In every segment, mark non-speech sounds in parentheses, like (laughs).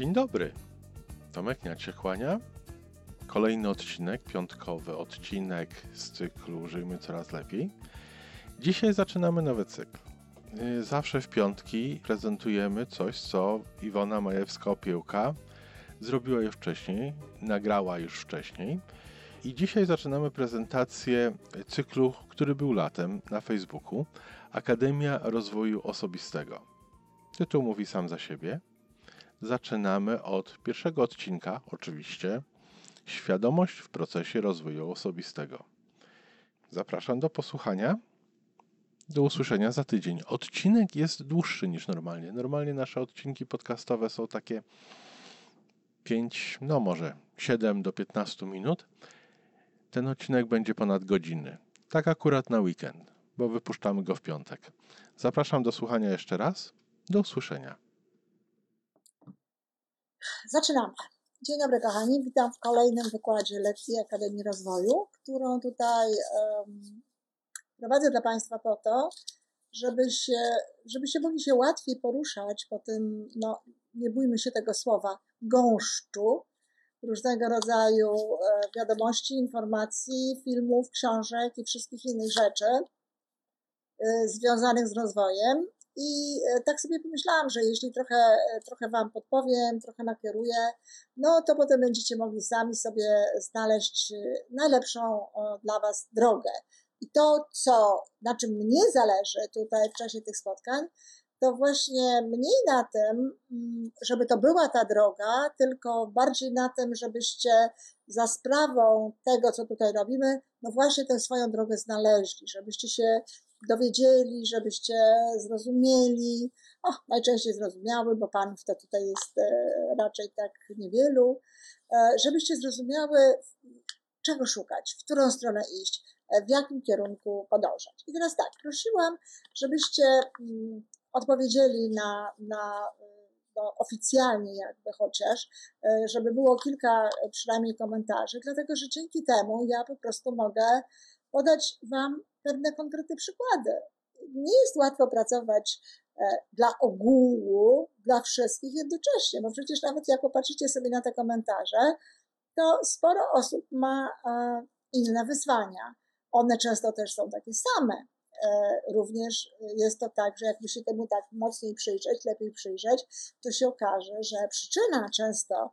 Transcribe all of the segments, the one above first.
Dzień dobry. Tomek Niak kłania. Kolejny odcinek, piątkowy odcinek z cyklu Żyjmy Coraz Lepiej. Dzisiaj zaczynamy nowy cykl. Y, zawsze w piątki prezentujemy coś, co Iwona Majewska-Opiełka zrobiła już wcześniej, nagrała już wcześniej. I dzisiaj zaczynamy prezentację cyklu, który był latem na Facebooku Akademia Rozwoju Osobistego. Tytuł mówi sam za siebie. Zaczynamy od pierwszego odcinka, oczywiście. Świadomość w procesie rozwoju osobistego. Zapraszam do posłuchania. Do usłyszenia za tydzień. Odcinek jest dłuższy niż normalnie. Normalnie nasze odcinki podcastowe są takie 5, no może 7 do 15 minut. Ten odcinek będzie ponad godziny. Tak akurat na weekend, bo wypuszczamy go w piątek. Zapraszam do słuchania jeszcze raz. Do usłyszenia. Zaczynamy. Dzień dobry kochani, witam w kolejnym wykładzie lekcji Akademii Rozwoju, którą tutaj um, prowadzę dla Państwa po to, żeby się, żebyście mogli się łatwiej poruszać po tym, no nie bójmy się tego słowa, gąszczu różnego rodzaju e, wiadomości, informacji, filmów, książek i wszystkich innych rzeczy e, związanych z rozwojem. I e, tak sobie pomyślałam, że jeśli trochę, trochę Wam podpowiem, trochę nakieruję, no to potem będziecie mogli sami sobie znaleźć najlepszą dla Was drogę. I to, co, na czym mnie zależy tutaj w czasie tych spotkań, to właśnie mniej na tym, mm, żeby to była ta droga, tylko bardziej na tym, żebyście za sprawą tego, co tutaj robimy, no właśnie tę swoją drogę znaleźli, żebyście się dowiedzieli, żebyście zrozumieli, o, najczęściej zrozumiały, bo panów to tutaj jest e, raczej tak niewielu, e, żebyście zrozumiały, czego szukać, w którą stronę iść, e, w jakim kierunku podążać. I teraz tak, prosiłam, żebyście mm, odpowiedzieli na, na no, oficjalnie jakby chociaż, żeby było kilka przynajmniej komentarzy, dlatego że dzięki temu ja po prostu mogę podać Wam pewne konkretne przykłady. Nie jest łatwo pracować e, dla ogółu, dla wszystkich jednocześnie, bo przecież nawet jak popatrzycie sobie na te komentarze, to sporo osób ma e, inne wyzwania. One często też są takie same. E, również jest to tak, że jakby się temu tak mocniej przyjrzeć, lepiej przyjrzeć, to się okaże, że przyczyna często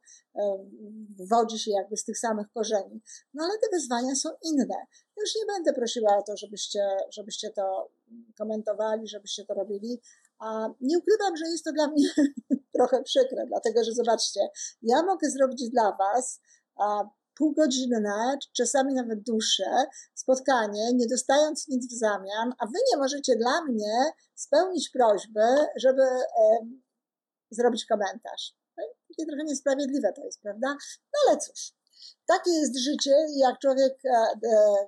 wodzi się jakby z tych samych korzeni. No ale te wyzwania są inne. Już nie będę prosiła o to, żebyście, żebyście to komentowali, żebyście to robili. A nie ukrywam, że jest to dla mnie (laughs) trochę przykre, dlatego że zobaczcie, ja mogę zrobić dla Was półgodzinne, czasami nawet dłuższe spotkanie, nie dostając nic w zamian, a wy nie możecie dla mnie spełnić prośby, żeby e, zrobić komentarz. No takie trochę niesprawiedliwe to jest, prawda? No ale cóż, takie jest życie jak człowiek e, e,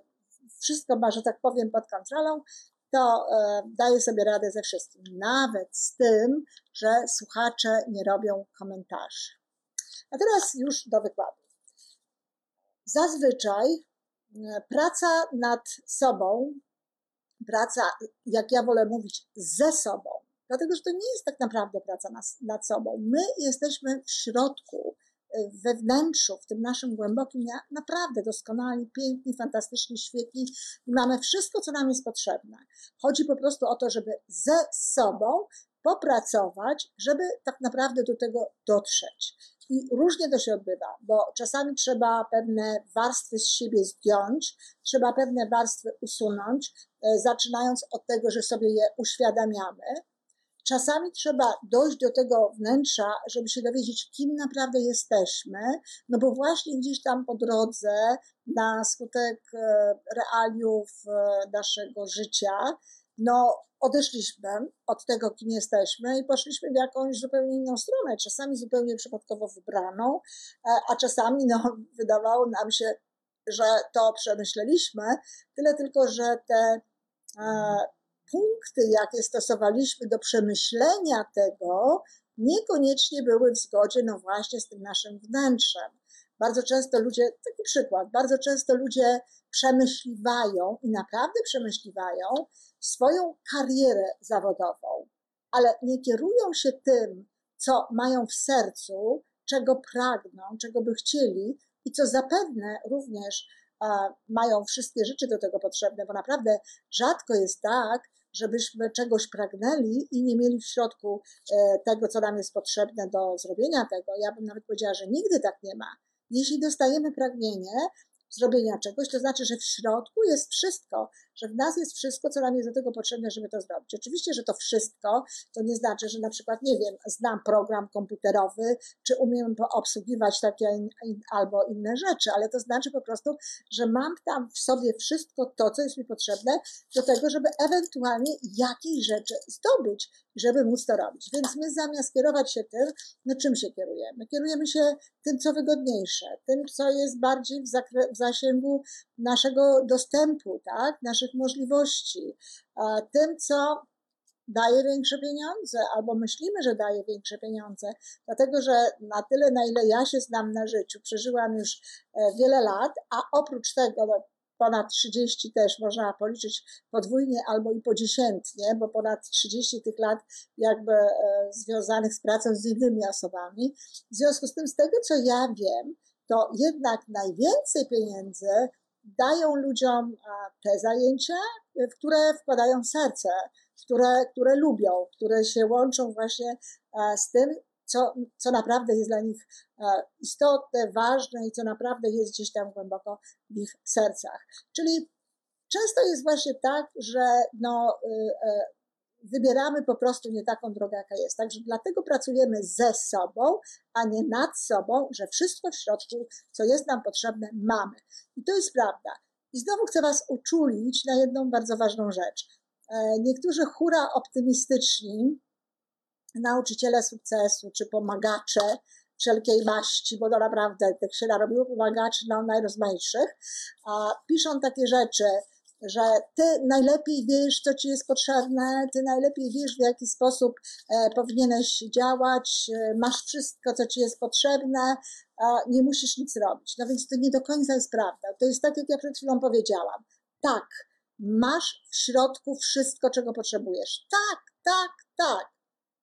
wszystko ma, że tak powiem, pod kontrolą, to e, daje sobie radę ze wszystkim. Nawet z tym, że słuchacze nie robią komentarzy. A teraz już do wykładu. Zazwyczaj e, praca nad sobą, praca, jak ja wolę mówić, ze sobą, dlatego że to nie jest tak naprawdę praca nad, nad sobą. My jesteśmy w środku, we wnętrzu, w tym naszym głębokim ja, naprawdę doskonali, piękni, fantastyczni, świetni mamy wszystko, co nam jest potrzebne. Chodzi po prostu o to, żeby ze sobą popracować, żeby tak naprawdę do tego dotrzeć. I różnie to się odbywa, bo czasami trzeba pewne warstwy z siebie zdjąć, trzeba pewne warstwy usunąć, e, zaczynając od tego, że sobie je uświadamiamy. Czasami trzeba dojść do tego wnętrza, żeby się dowiedzieć, kim naprawdę jesteśmy, no bo właśnie gdzieś tam po drodze, na skutek e, realiów e, naszego życia, no odeszliśmy od tego, kim jesteśmy i poszliśmy w jakąś zupełnie inną stronę, czasami zupełnie przypadkowo wybraną, e, a czasami no, (laughs) wydawało nam się, że to przemyśleliśmy, tyle tylko, że te punkty, jakie stosowaliśmy do przemyślenia tego, niekoniecznie były w zgodzie, no właśnie, z tym naszym wnętrzem. Bardzo często ludzie, taki przykład, bardzo często ludzie przemyśliwają i naprawdę przemyśliwają swoją karierę zawodową, ale nie kierują się tym, co mają w sercu, czego pragną, czego by chcieli i co zapewne również mają wszystkie rzeczy do tego potrzebne, bo naprawdę rzadko jest tak, żebyśmy czegoś pragnęli i nie mieli w środku e, tego, co nam jest potrzebne do zrobienia tego. Ja bym nawet powiedziała, że nigdy tak nie ma. Jeśli dostajemy pragnienie, zrobienia czegoś, to znaczy, że w środku jest wszystko, że w nas jest wszystko, co nam jest do tego potrzebne, żeby to zrobić. Oczywiście, że to wszystko, to nie znaczy, że na przykład, nie wiem, znam program komputerowy, czy umiem obsługiwać takie albo inne rzeczy, ale to znaczy po prostu, że mam tam w sobie wszystko to, co jest mi potrzebne do tego, żeby ewentualnie jakieś rzeczy zdobyć, żeby móc to robić. Więc my zamiast kierować się tym, no czym się kierujemy? Kierujemy się tym, co wygodniejsze, tym, co jest bardziej w, zakre- w zasięgu naszego dostępu, tak, naszych możliwości, tym, co daje większe pieniądze, albo myślimy, że daje większe pieniądze, dlatego że na tyle, na ile ja się znam na życiu, przeżyłam już e, wiele lat, a oprócz tego no, ponad 30 też można policzyć podwójnie albo i podziesiętnie, bo ponad 30 tych lat jakby e, związanych z pracą z innymi osobami. W związku z tym, z tego co ja wiem, to jednak najwięcej pieniędzy dają ludziom te zajęcia, w które wkładają serce, które, które lubią, które się łączą właśnie z tym, co, co naprawdę jest dla nich istotne, ważne i co naprawdę jest gdzieś tam głęboko w ich sercach. Czyli często jest właśnie tak, że no, y, y, wybieramy po prostu nie taką drogę, jaka jest. Także dlatego pracujemy ze sobą, a nie nad sobą, że wszystko w środku, co jest nam potrzebne, mamy. I to jest prawda. I znowu chcę Was uczulić na jedną bardzo ważną rzecz. E, niektórzy hura optymistyczni, nauczyciele sukcesu czy pomagacze wszelkiej maści, bo to naprawdę tak się narobiło pomagaczy no, najrozmaitszych, piszą takie rzeczy, że ty najlepiej wiesz, co ci jest potrzebne, ty najlepiej wiesz, w jaki sposób e, powinieneś działać, e, masz wszystko, co ci jest potrzebne, nie musisz nic robić. No więc to nie do końca jest prawda. To jest tak, jak ja przed chwilą powiedziałam. Tak, masz w środku wszystko, czego potrzebujesz. Tak, tak, tak.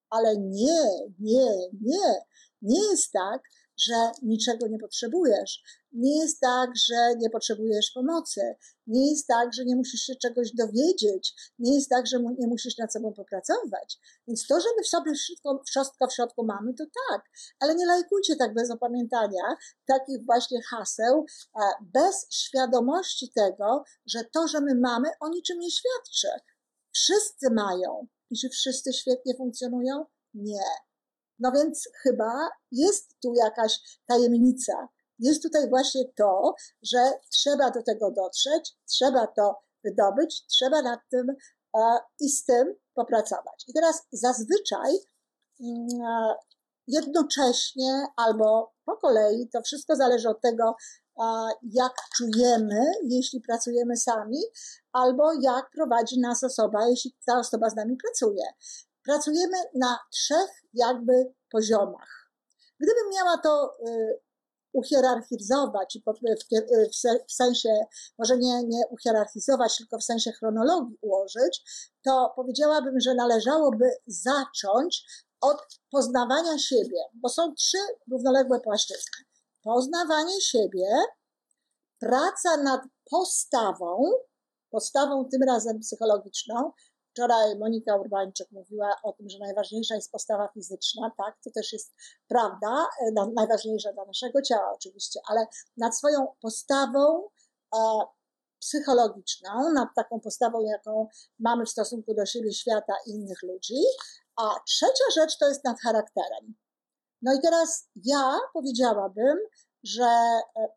Ale nie, nie, nie. Nie jest tak, że niczego nie potrzebujesz. Nie jest tak, że nie potrzebujesz pomocy. Nie jest tak, że nie musisz się czegoś dowiedzieć. Nie jest tak, że nie musisz nad sobą popracować. Więc to, że my w sobie wszystko, wszystko w środku mamy, to tak. Ale nie lajkujcie tak bez opamiętania takich właśnie haseł, bez świadomości tego, że to, że my mamy, o niczym nie świadczy. Wszyscy mają. I czy wszyscy świetnie funkcjonują? Nie. No więc chyba jest tu jakaś tajemnica. Jest tutaj właśnie to, że trzeba do tego dotrzeć, trzeba to wydobyć, trzeba nad tym e, i z tym popracować. I teraz zazwyczaj mm, e, jednocześnie albo po kolei, to wszystko zależy od tego, jak czujemy, jeśli pracujemy sami, albo jak prowadzi nas osoba, jeśli ta osoba z nami pracuje. Pracujemy na trzech jakby poziomach. Gdybym miała to y, uhierarchizować, w sensie, może nie, nie uhierarchizować, tylko w sensie chronologii ułożyć, to powiedziałabym, że należałoby zacząć od poznawania siebie, bo są trzy równoległe płaszczyzny. Poznawanie siebie, praca nad postawą, postawą tym razem psychologiczną, Wczoraj Monika Urbańczyk mówiła o tym, że najważniejsza jest postawa fizyczna, tak, to też jest prawda, e, najważniejsza dla naszego ciała oczywiście, ale nad swoją postawą e, psychologiczną, nad taką postawą, jaką mamy w stosunku do siebie, świata i innych ludzi, a trzecia rzecz to jest nad charakterem. No i teraz ja powiedziałabym, że e,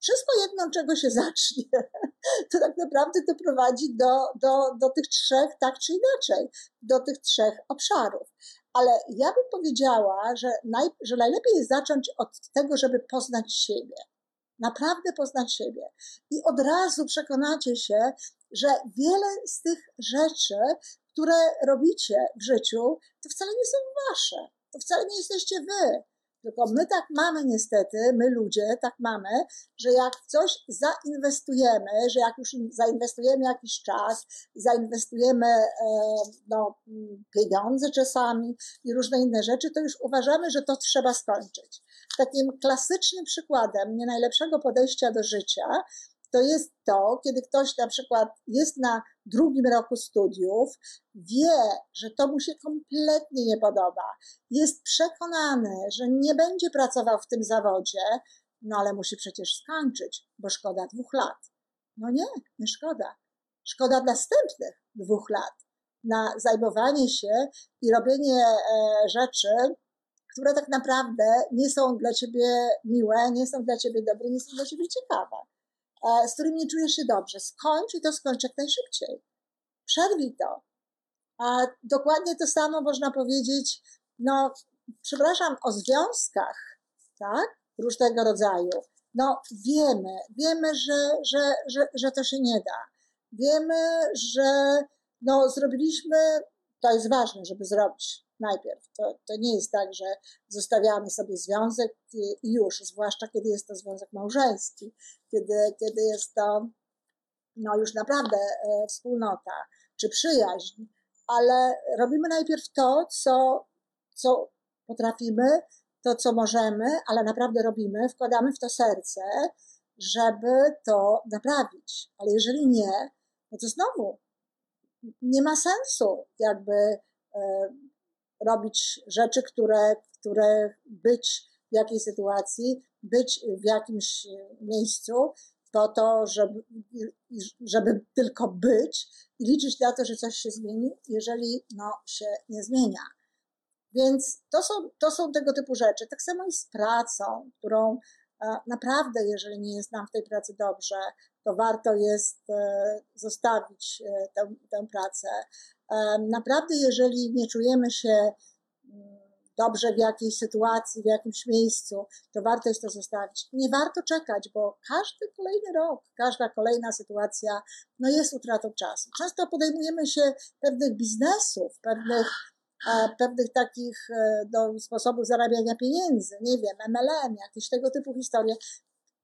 wszystko jedno, czego się (laughs) zacznie, to tak naprawdę doprowadzi do, do, do tych trzech, tak czy inaczej, do tych trzech obszarów. Ale ja bym powiedziała, że, naj, że najlepiej jest zacząć od tego, żeby poznać siebie. Naprawdę poznać siebie. I od razu przekonacie się, że wiele z tych rzeczy, które robicie w życiu, to wcale nie są wasze. To wcale nie jesteście wy Tylko my tak mamy niestety, my ludzie tak mamy, że jak coś zainwestujemy, że jak już zainwestujemy jakiś czas, zainwestujemy e, no, pieniądze czasami i różne inne rzeczy, to już uważamy, że to trzeba skończyć. Takim klasycznym przykładem nie najlepszego podejścia do życia to jest to, kiedy ktoś na przykład jest na drugim roku studiów, wie, że to mu się kompletnie nie podoba, jest przekonany, że nie będzie pracował w tym zawodzie, no ale musi przecież skończyć, bo szkoda dwóch lat. No nie, nie szkoda. Szkoda następnych dwóch lat na zajmowanie się i robienie e, rzeczy, które tak naprawdę nie są dla ciebie miłe, nie są dla ciebie dobre, nie są dla ciebie ciekawe. E, z którym nie czujesz się dobrze. Skończ i to skończ jak najszybciej. Przerwij to. A dokładnie to samo można powiedzieć, no, przepraszam, o związkach, tak? Różnego rodzaju. No, wiemy, wiemy, że, że, że, że to się nie da. Wiemy, że no, zrobiliśmy, to jest ważne, żeby zrobić najpierw. To, to nie jest tak, że zostawiamy sobie związek i już, zwłaszcza kiedy jest to związek małżeński, kiedy, kiedy jest to no już naprawdę e, wspólnota czy przyjaźń, ale robimy najpierw to, co, co potrafimy, to, co możemy, ale naprawdę robimy, wkładamy w to serce, żeby to naprawić. Ale jeżeli nie, no to znowu nie ma sensu jakby e, robić rzeczy, które, które być w jakiej sytuacji, być w jakimś miejscu, po to, żeby, żeby tylko być i liczyć na to, że coś się zmieni, jeżeli no, się nie zmienia. Więc to są, to są tego typu rzeczy. Tak samo jest z pracą, którą e, naprawdę, jeżeli nie jest nam w tej pracy dobrze, to warto jest e, zostawić e, tę, tę pracę. Naprawdę, jeżeli nie czujemy się mm, dobrze w jakiejś sytuacji, w jakimś miejscu, to warto jest to zostawić. Nie warto czekać, bo każdy kolejny rok, każda kolejna sytuacja no jest utratą czasu. Często podejmujemy się pewnych biznesów, pewnych, e, pewnych takich e, do sposobów zarabiania pieniędzy, nie wiem, MLM, jakieś tego typu historie,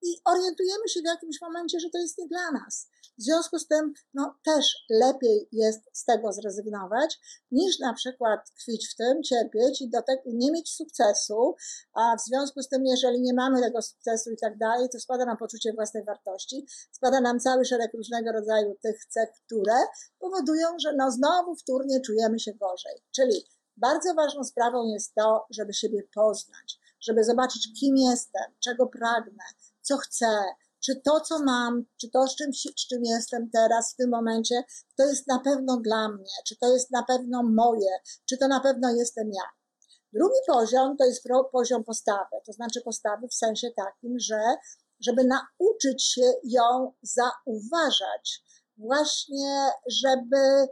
i orientujemy się w jakimś momencie, że to jest nie dla nas. W związku z tym, no też lepiej jest z tego zrezygnować, niż na przykład tkwić w tym, cierpieć i do tego nie mieć sukcesu, a w związku z tym, jeżeli nie mamy tego sukcesu i tak dalej, to spada nam poczucie własnej wartości, spada nam cały szereg różnego rodzaju tych cech, które powodują, że no znowu wtórnie czujemy się gorzej. Czyli bardzo ważną sprawą jest to, żeby siebie poznać, żeby zobaczyć, kim jestem, czego pragnę, co chcę, czy to, co mam, czy to, z czym, z czym jestem teraz, w tym momencie, to jest na pewno dla mnie, czy to jest na pewno moje, czy to na pewno jestem ja. Drugi poziom to jest poziom postawy, to znaczy postawy w sensie takim, że żeby nauczyć się ją zauważać, właśnie żeby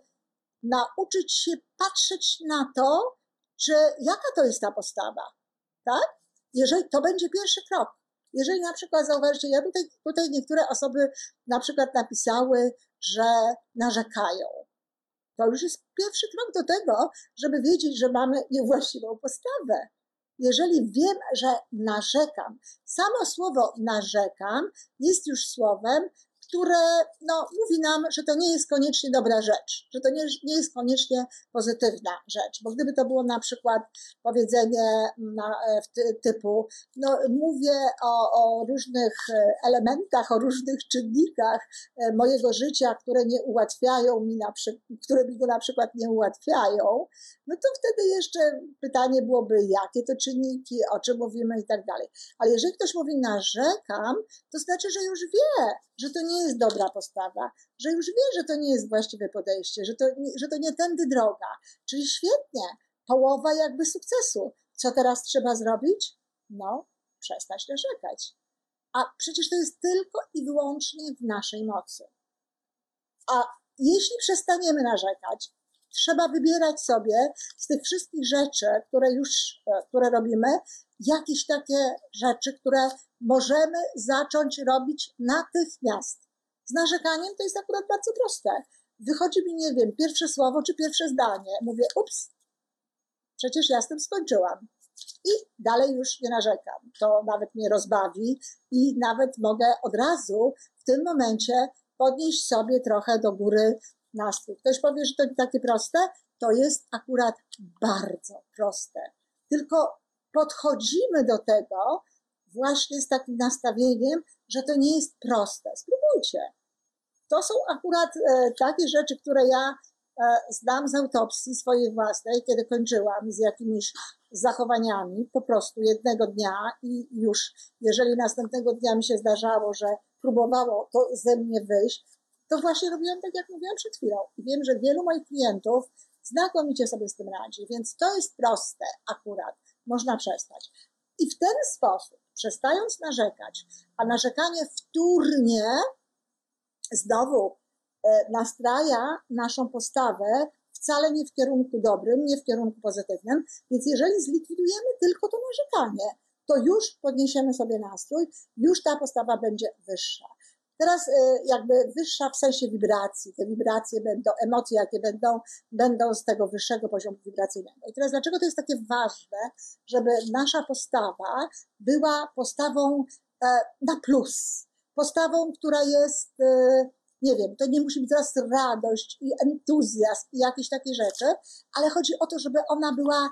nauczyć się patrzeć na to, czy jaka to jest ta postawa, tak? Jeżeli to będzie pierwszy krok, jeżeli na przykład zauważycie, ja tutaj, tutaj niektóre osoby na przykład napisały, że narzekają. To już jest pierwszy krok do tego, żeby wiedzieć, że mamy niewłaściwą postawę. Jeżeli wiem, że narzekam, samo słowo narzekam jest już słowem, które no, mówi nam, że to nie jest koniecznie dobra rzecz, że to nie, nie jest koniecznie pozytywna rzecz, bo gdyby to było na przykład powiedzenie na, e, typu, no, mówię o, o różnych e, elementach, o różnych czynnikach e, mojego życia, które nie ułatwiają mi, na przykład, które mi go na przykład nie ułatwiają, no to wtedy jeszcze pytanie byłoby, jakie to czynniki, o czym mówimy i tak dalej. Ale jeżeli ktoś mówi narzekam, to znaczy, że już wie, że to nie jest dobra postawa, że już wie, że to nie jest właściwe podejście, że to, że to nie tędy droga. Czyli świetnie, połowa jakby sukcesu. Co teraz trzeba zrobić? No, przestać narzekać. A przecież to jest tylko i wyłącznie w naszej mocy. A jeśli przestaniemy narzekać, trzeba wybierać sobie z tych wszystkich rzeczy, które już, e, które robimy, jakieś takie rzeczy, które możemy zacząć robić natychmiast. Z narzekaniem to jest akurat bardzo proste. Wychodzi mi, nie wiem, pierwsze słowo czy pierwsze zdanie. Mówię, ups, przecież ja z tym skończyłam. I dalej już nie narzekam. To nawet mnie rozbawi i nawet mogę od razu w tym momencie podnieść sobie trochę do góry nastrój. Ktoś powie, że to takie proste? To jest akurat bardzo proste. Tylko podchodzimy do tego właśnie z takim nastawieniem, że to nie jest proste. Spróbujcie. To są akurat e, takie rzeczy, które ja e, znam z autopsji swojej własnej, kiedy kończyłam z jakimiś zachowaniami po prostu jednego dnia i już, jeżeli następnego dnia mi się zdarzało, że próbowało to ze mnie wyjść, to właśnie robiłam tak, jak mówiłam przed chwilą. I wiem, że wielu moich klientów znakomicie sobie z tym radzi, więc to jest proste akurat. Można przestać. I w ten sposób, przestając narzekać, a narzekanie wtórnie znowu e, nastraja naszą postawę wcale nie w kierunku dobrym, nie w kierunku pozytywnym. Więc jeżeli zlikwidujemy tylko to narzekanie, to już podniesiemy sobie nastrój, już ta postawa będzie wyższa. Teraz y, jakby wyższa w sensie wibracji. Te wibracje będą, emocje jakie będą, będą z tego wyższego poziomu wibracyjnego. I teraz dlaczego to jest takie ważne, żeby nasza postawa była postawą e, na plus. Postawą, która jest, e, nie wiem, to nie musi być teraz radość i entuzjazm i jakieś takie rzeczy, ale chodzi o to, żeby ona była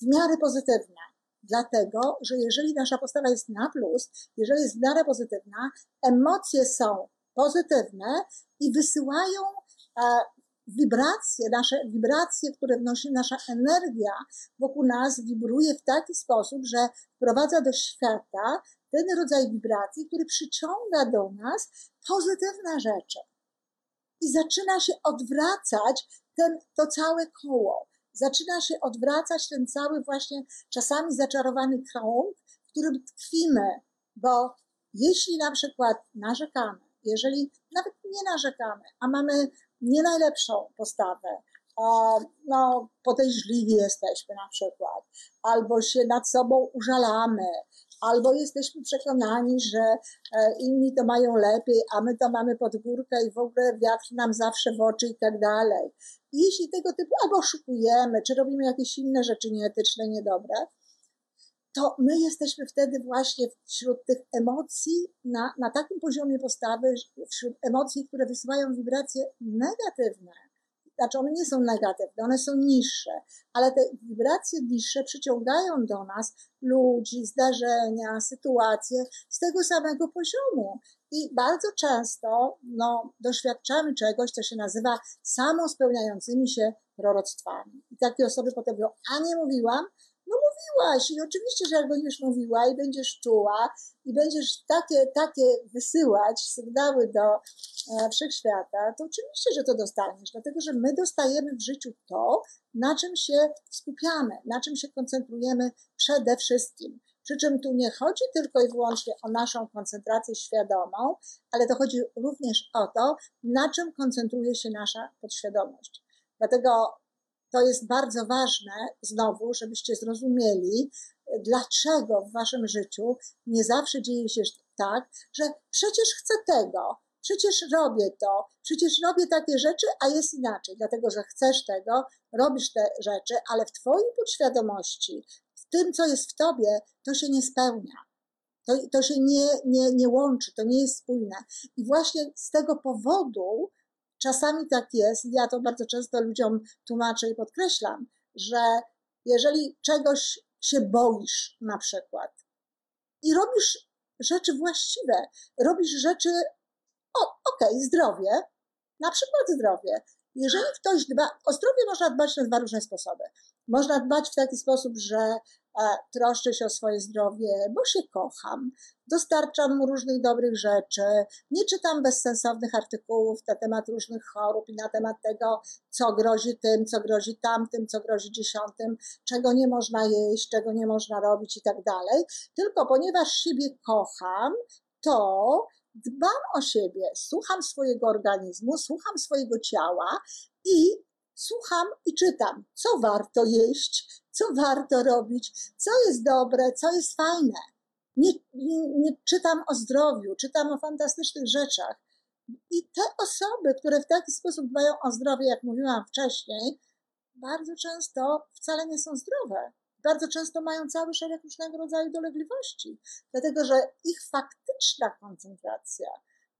w miarę pozytywna. Dlatego, że jeżeli nasza postawa jest na plus, jeżeli jest miarę pozytywna, emocje są pozytywne i wysyłają e, wibracje, nasze wibracje, które wnosi nasza energia wokół nas, wibruje w taki sposób, że wprowadza do świata ten rodzaj wibracji, który przyciąga do nas pozytywne rzeczy. I zaczyna się odwracać ten, to całe koło zaczyna się odwracać ten cały właśnie czasami zaczarowany krąg, w którym tkwimy, bo jeśli na przykład narzekamy, jeżeli nawet nie narzekamy, a mamy nie najlepszą postawę, no, podejrzliwi jesteśmy na przykład, albo się nad sobą użalamy, albo jesteśmy przekonani, że e, inni to mają lepiej, a my to mamy pod górkę i w ogóle wiatr nam zawsze w oczy i tak dalej. Jeśli tego typu, albo oszukujemy, czy robimy jakieś inne rzeczy nieetyczne, niedobre, to my jesteśmy wtedy właśnie wśród tych emocji, na, na takim poziomie postawy, wśród emocji, które wysyłają wibracje negatywne znaczy one nie są negatywne, one są niższe, ale te wibracje niższe przyciągają do nas ludzi, zdarzenia, sytuacje z tego samego poziomu. I bardzo często no, doświadczamy czegoś, co się nazywa samospełniającymi się proroctwami. I takie osoby potem mówią, a nie mówiłam, no mówiłaś i oczywiście, że jak będziesz mówiła i będziesz czuła i będziesz takie, takie wysyłać sygnały do e, wszechświata, to oczywiście, że to dostaniesz, dlatego że my dostajemy w życiu to, na czym się skupiamy, na czym się koncentrujemy przede wszystkim. Przy czym tu nie chodzi tylko i wyłącznie o naszą koncentrację świadomą, ale to chodzi również o to, na czym koncentruje się nasza podświadomość. Dlatego to jest bardzo ważne, znowu, żebyście zrozumieli, dlaczego w waszym życiu nie zawsze dzieje się tak, że przecież chcę tego, przecież robię to, przecież robię takie rzeczy, a jest inaczej, dlatego że chcesz tego, robisz te rzeczy, ale w twojej podświadomości, w tym, co jest w tobie, to się nie spełnia. To, to się nie, nie, nie łączy, to nie jest spójne. I właśnie z tego powodu Czasami tak jest, ja to bardzo często ludziom tłumaczę i podkreślam, że jeżeli czegoś się boisz na przykład i robisz rzeczy właściwe, robisz rzeczy, okej, okay, zdrowie, na przykład zdrowie. Jeżeli ktoś dba, o zdrowie można dbać na dwa różne sposoby. Można dbać w taki sposób, że troszczę się o swoje zdrowie, bo się kocham, dostarczam mu różnych dobrych rzeczy, nie czytam bezsensownych artykułów na temat różnych chorób i na temat tego, co grozi tym, co grozi tamtym, co grozi dziesiątym, czego nie można jeść, czego nie można robić i tak dalej, tylko ponieważ siebie kocham, to dbam o siebie, słucham swojego organizmu, słucham swojego ciała i słucham i czytam, co warto jeść, co warto robić, co jest dobre, co jest fajne. Nie, nie, nie czytam o zdrowiu, czytam o fantastycznych rzeczach. I te osoby, które w taki sposób dbają o zdrowie, jak mówiłam wcześniej, bardzo często wcale nie są zdrowe, bardzo często mają cały szereg różnego rodzaju dolegliwości, dlatego że ich faktyczna koncentracja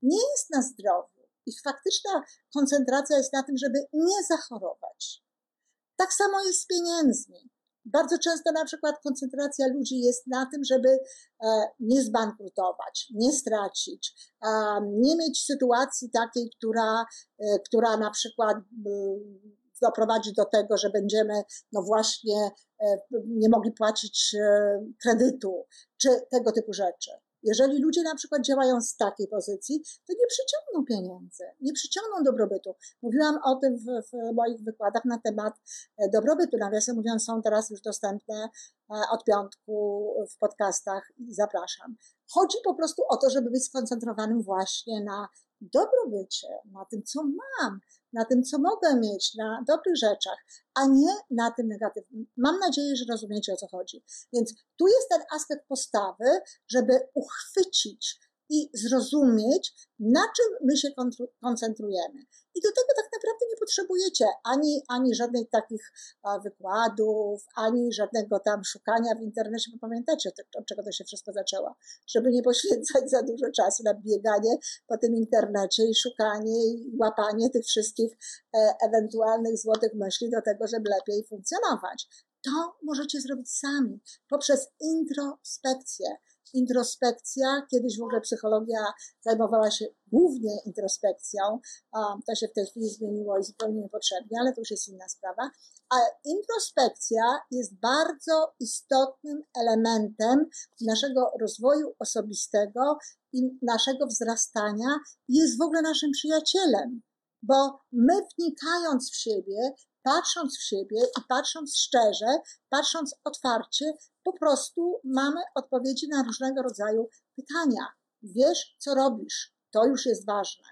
nie jest na zdrowiu. Ich faktyczna koncentracja jest na tym, żeby nie zachorować. Tak samo jest z pieniędzmi. Bardzo często na przykład koncentracja ludzi jest na tym, żeby e, nie zbankrutować, nie stracić, nie mieć sytuacji takiej, która, e, która na przykład doprowadzi do tego, że będziemy no właśnie e, nie mogli płacić kredytu, czy tego typu rzeczy. Jeżeli ludzie na przykład działają z takiej pozycji, to nie przyciągną pieniędzy, nie przyciągną dobrobytu. Mówiłam o tym w, w moich wykładach na temat e, dobrobytu. Nawiasem mówiąc, są teraz już dostępne e, od piątku w podcastach i zapraszam. Chodzi po prostu o to, żeby być skoncentrowanym właśnie na dobrobycie, na tym, co mam, na tym, co mogę mieć, na dobrych rzeczach, a nie na tym negatywnym. Mam nadzieję, że rozumiecie o co chodzi. Więc tu jest ten aspekt postawy, żeby uchwycić i zrozumieć, na czym my się koncentrujemy. I do tego tak naprawdę nie potrzebujecie ani, ani żadnych takich wykładów, ani żadnego tam szukania w internecie, bo pamiętacie, od czego to się wszystko zaczęło, żeby nie poświęcać za dużo czasu na bieganie po tym internecie i szukanie i łapanie tych wszystkich e, ewentualnych złotych myśli do tego, żeby lepiej funkcjonować. To możecie zrobić sami poprzez introspekcję introspekcja. Kiedyś w ogóle psychologia zajmowała się głównie introspekcją. To się w tej chwili zmieniło i zupełnie niepotrzebnie, ale to już jest inna sprawa. A introspekcja jest bardzo istotnym elementem naszego rozwoju osobistego i naszego wzrastania jest w ogóle naszym przyjacielem. Bo my wnikając w siebie, patrząc w siebie i patrząc szczerze, patrząc otwarcie, po prostu mamy odpowiedzi na różnego rodzaju pytania. Wiesz, co robisz, to już jest ważne.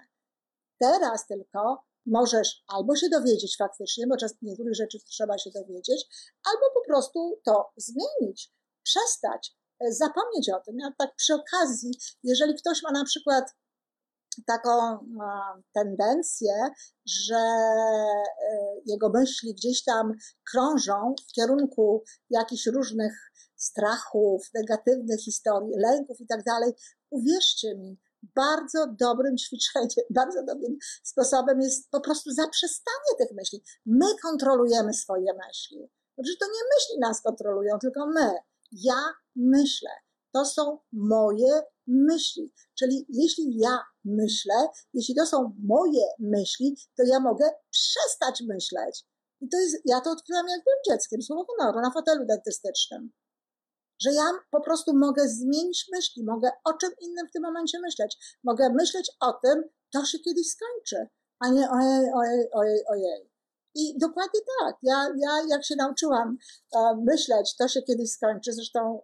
Teraz tylko możesz albo się dowiedzieć faktycznie, bo czas niektórych rzeczy trzeba się dowiedzieć, albo po prostu to zmienić, przestać, e, zapomnieć o tym. Ja tak przy okazji, jeżeli ktoś ma na przykład taką tendencję, że e, jego myśli gdzieś tam krążą w kierunku jakichś różnych strachów, negatywnych historii, lęków i tak dalej. Uwierzcie mi, bardzo dobrym ćwiczeniem, (laughs) bardzo dobrym sposobem jest po prostu zaprzestanie tych myśli. My kontrolujemy swoje myśli. Znaczy, to nie myśli nas kontrolują, tylko my. Ja myślę. To są moje myśli. Czyli jeśli ja myślę, jeśli to są moje myśli, to ja mogę przestać myśleć. I to jest, ja to odkryłam jak byłem dzieckiem, słowo honoru, na fotelu dentystycznym. Że ja po prostu mogę zmienić myśli, mogę o czym innym w tym momencie myśleć. Mogę myśleć o tym, to się kiedyś skończy, a nie ojej, ojej, ojej, ojej. I dokładnie tak. Ja, ja jak się nauczyłam e, myśleć, to się kiedyś skończy. Zresztą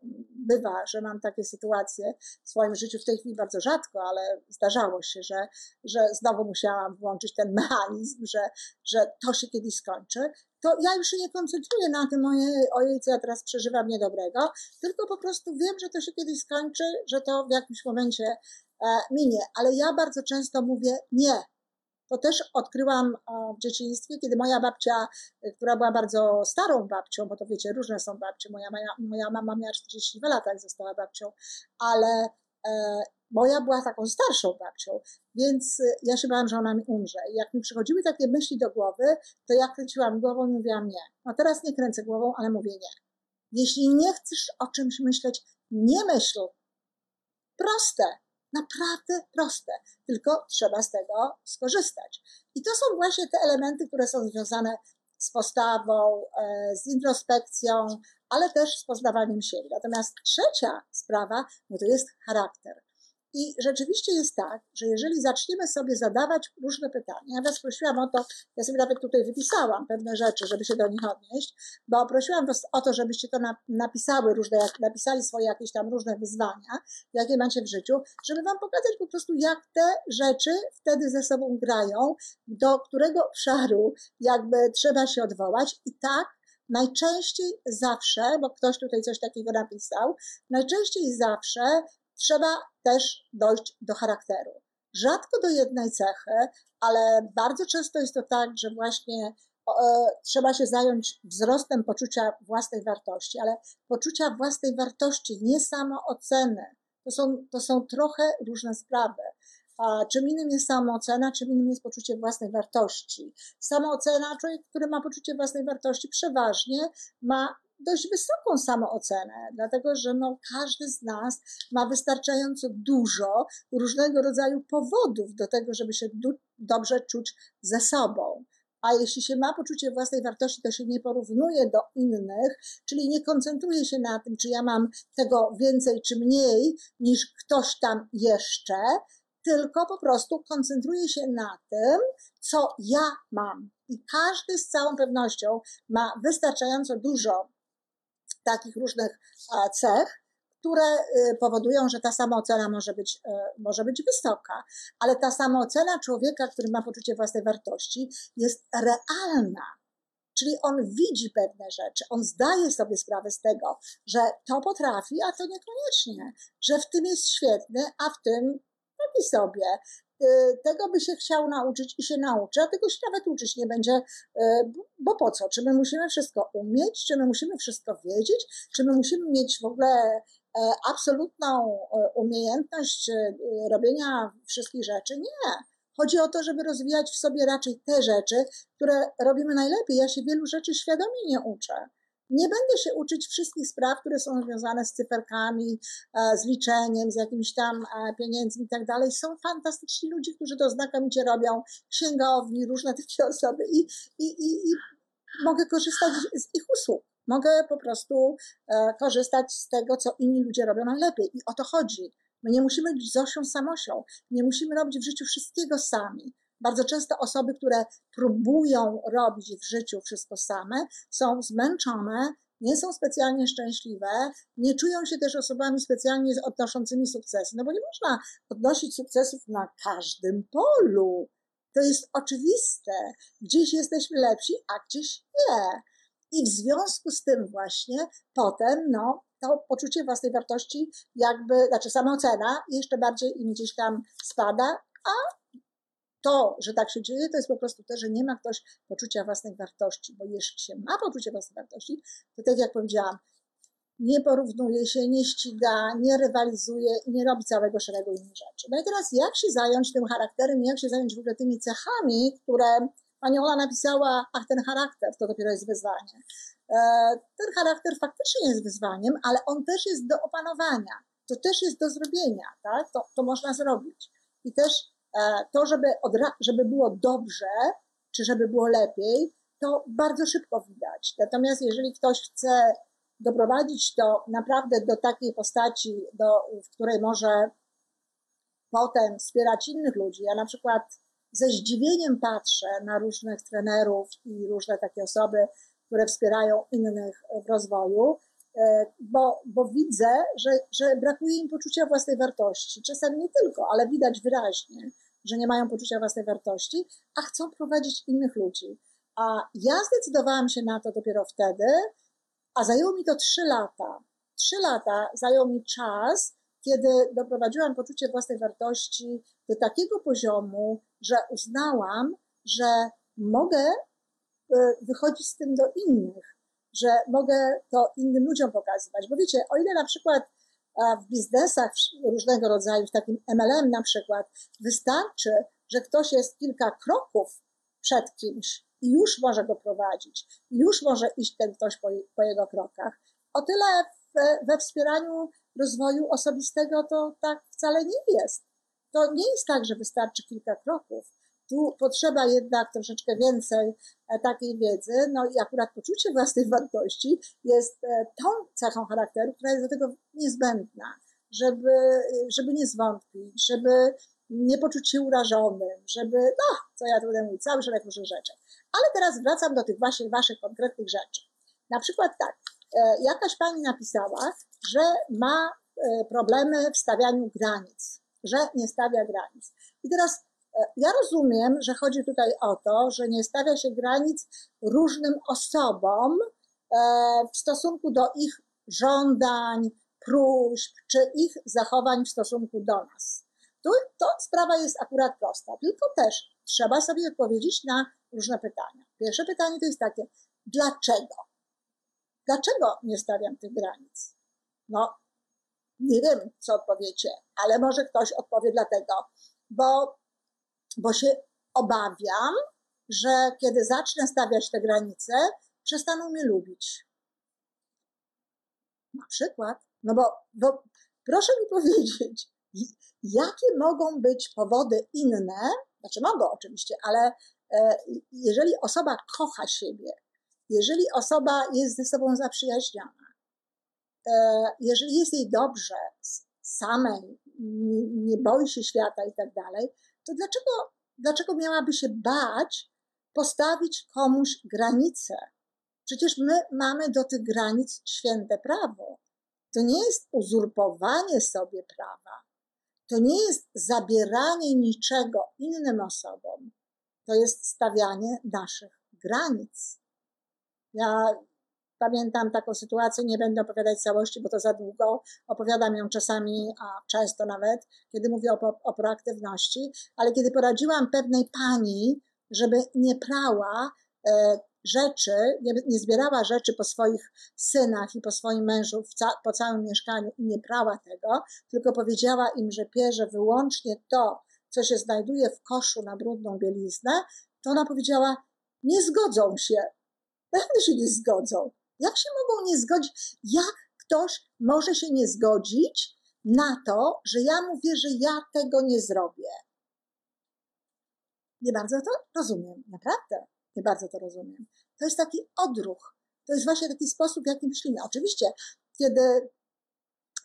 bywa, że mam takie sytuacje w swoim życiu w tej chwili bardzo rzadko, ale zdarzało się, że, że znowu musiałam włączyć ten mechanizm, że, że to się kiedyś skończy. To ja już się nie koncentruję na tym, ojej, ojej, co ja teraz przeżywam niedobrego, tylko po prostu wiem, że to się kiedyś skończy, że to w jakimś momencie e, minie. Ale ja bardzo często mówię nie to też odkryłam w dzieciństwie, kiedy moja babcia, y, która była bardzo starą babcią, bo to wiecie, różne są babcie, moja, moja, moja mama miała 42 lata, jak została babcią, ale e, moja była taką starszą babcią, więc y, ja się bałam, że ona mi umrze. I jak mi przychodziły takie myśli do głowy, to ja kręciłam głową i mówiłam nie. No teraz nie kręcę głową, ale mówię nie. Jeśli nie chcesz o czymś myśleć, nie myśl. Proste. Naprawdę proste, tylko trzeba z tego skorzystać. I to są właśnie te elementy, które są związane z postawą, e, z introspekcją, ale też z poznawaniem siebie. Natomiast trzecia sprawa, no to jest charakter. I rzeczywiście jest tak, że jeżeli zaczniemy sobie zadawać różne pytania, ja Was prosiłam o to, ja sobie nawet tutaj wypisałam pewne rzeczy, żeby się do nich odnieść, bo prosiłam Was o to, żebyście to napisały różne, napisali swoje jakieś tam różne wyzwania, jakie macie w życiu, żeby Wam pokazać po prostu, jak te rzeczy wtedy ze sobą grają, do którego obszaru jakby trzeba się odwołać. I tak najczęściej zawsze, bo ktoś tutaj coś takiego napisał, najczęściej zawsze trzeba też dojść do charakteru. Rzadko do jednej cechy, ale bardzo często jest to tak, że właśnie trzeba się zająć wzrostem poczucia własnej wartości, ale poczucia własnej wartości, nie samooceny. To są, to są trochę różne sprawy. A czym innym jest samoocena, czym innym jest poczucie własnej wartości. Samoocena, człowiek, który ma poczucie własnej wartości, przeważnie ma dość wysoką samoocenę, dlatego że no, każdy z nas ma wystarczająco dużo różnego rodzaju powodów do tego, żeby się dobrze czuć ze sobą. A jeśli się ma poczucie własnej wartości, to się nie porównuje do innych, czyli nie koncentruje się na tym, czy ja mam tego więcej czy mniej niż ktoś tam jeszcze, tylko po prostu koncentruje się na tym, co ja mam. I każdy z całą pewnością ma wystarczająco dużo takich różnych cech, które y, powodują, że ta samoocena może być, y, może być wysoka, ale ta samoocena człowieka, który ma poczucie własnej wartości, jest realna. Czyli on widzi pewne rzeczy, on zdaje sobie sprawę z tego, że to potrafi, a to niekoniecznie, że w tym jest świetny, a w tym robi sobie. Y, tego by się chciał nauczyć i się nauczy, a tego się nawet uczyć nie będzie, y, bo po co? Czy my musimy wszystko umieć? Czy my musimy wszystko wiedzieć? Czy my musimy mieć w ogóle e, absolutną e, umiejętność e, robienia wszystkich rzeczy? Nie. Chodzi o to, żeby rozwijać w sobie raczej te rzeczy, które robimy najlepiej. Ja się wielu rzeczy świadomie nie uczę. Nie będę się uczyć wszystkich spraw, które są związane z cyferkami, e, z liczeniem, z jakimiś tam e, pieniędzmi i tak dalej. Są fantastyczni ludzie, którzy to znakomicie robią, księgowi, różne (laughs) takie osoby i, i, i, i mogę korzystać z ich usług. Mogę po prostu e, korzystać z tego, co inni ludzie robią najlepiej. I o to chodzi. My nie musimy być Zosią Samosią. Nie musimy robić w życiu wszystkiego sami. Bardzo często osoby, które próbują robić w życiu wszystko same, są zmęczone, nie są specjalnie szczęśliwe, nie czują się też osobami specjalnie odnoszącymi sukcesy, no bo nie można odnosić sukcesów na każdym polu. To jest oczywiste. Gdzieś jesteśmy lepsi, a gdzieś nie. I w związku z tym właśnie potem, no, to poczucie własnej wartości jakby, znaczy samoocena jeszcze bardziej im gdzieś tam spada, a to, że tak się dzieje, to jest po prostu to, że nie ma ktoś poczucia własnej wartości, bo jeśli się ma poczucie własnej wartości, to tak jak powiedziałam, nie porównuje się, nie ściga, nie rywalizuje i nie robi całego szeregu innych rzeczy. No i teraz jak się zająć tym charakterem, jak się zająć w ogóle tymi cechami, które pani Ola napisała, ach ten charakter, to dopiero jest wyzwanie. E, ten charakter faktycznie jest wyzwaniem, ale on też jest do opanowania. To też jest do zrobienia, tak? To, to można zrobić. I też to, żeby, żeby było dobrze, czy żeby było lepiej, to bardzo szybko widać. Natomiast jeżeli ktoś chce doprowadzić to naprawdę do takiej postaci, do, w której może potem wspierać innych ludzi, ja na przykład ze zdziwieniem patrzę na różnych trenerów i różne takie osoby, które wspierają innych w rozwoju, e, bo, bo widzę, że, że brakuje im poczucia własnej wartości. Czasami nie tylko, ale widać wyraźnie że nie mają poczucia własnej wartości, a chcą prowadzić innych ludzi. A ja zdecydowałam się na to dopiero wtedy, a zajęło mi to trzy lata. Trzy lata zajął mi czas, kiedy doprowadziłam poczucie własnej wartości do takiego poziomu, że uznałam, że mogę e, wychodzić z tym do innych, że mogę to innym ludziom pokazywać. Bo wiecie, o ile na przykład w biznesach różnego rodzaju, w takim MLM na przykład, wystarczy, że ktoś jest kilka kroków przed kimś i już może go prowadzić, już może iść ten ktoś po, po jego krokach. O tyle we, we wspieraniu rozwoju osobistego to tak wcale nie jest. To nie jest tak, że wystarczy kilka kroków. Tu potrzeba jednak troszeczkę więcej e, takiej wiedzy, no i akurat poczucie własnej wartości jest e, tą cechą charakteru, która jest do tego niezbędna, żeby, żeby nie zwątpić, żeby nie poczuć się urażonym, żeby, no, co ja tu będę mówić, cały szereg różnych rzeczy. Ale teraz wracam do tych właśnie waszych konkretnych rzeczy. Na przykład tak, e, jakaś pani napisała, że ma problemy w stawianiu granic, że nie stawia granic. I teraz ja rozumiem, że chodzi tutaj o to, że nie stawia się granic różnym osobom e, w stosunku do ich żądań, próśb czy ich zachowań w stosunku do nas. tu, to sprawa jest akurat prosta, tylko też trzeba sobie odpowiedzieć na różne pytania. Pierwsze pytanie to jest takie, dlaczego? Dlaczego nie stawiam tych granic? No, nie wiem, co odpowiecie, ale może ktoś odpowie dlatego, bo, bo się obawiam, że kiedy zacznę stawiać te granice, przestaną mnie lubić. Na przykład, no bo, bo proszę mi powiedzieć, jakie mogą być powody inne, znaczy mogą oczywiście, ale e, jeżeli osoba kocha siebie, jeżeli osoba jest ze sobą zaprzyjaźniona, e, jeżeli jest jej dobrze samej, nie boi się świata i tak dalej, to dlaczego, dlaczego miałaby się bać postawić komuś granice? Przecież my mamy do tych granic święte prawo. To nie jest uzurpowanie sobie prawa. To nie jest zabieranie niczego innym osobom. To jest stawianie naszych granic. Ja pamiętam taką sytuację, nie będę opowiadać całości, bo to za długo. Opowiadam ją czasami, a często nawet, kiedy mówię o, o proaktywności, ale kiedy poradziłam pewnej pani, żeby nie prała e, rzeczy, nie, nie, zbierała rzeczy po swoich synach i po swoim mężu ca, po całym mieszkaniu i nie prała tego, tylko powiedziała im, że pierze wyłącznie to, co się znajduje w koszu na brudną bieliznę, to ona powiedziała, nie zgodzą się. Pewnie się nie zgodzą. Jak się mogą nie zgodzić? Jak ktoś może się nie zgodzić na to, że ja mówię, że ja tego nie zrobię? Nie bardzo to rozumiem, naprawdę nie bardzo to rozumiem. To jest taki odruch. To jest właśnie taki sposób, w jaki myślimy. Oczywiście, kiedy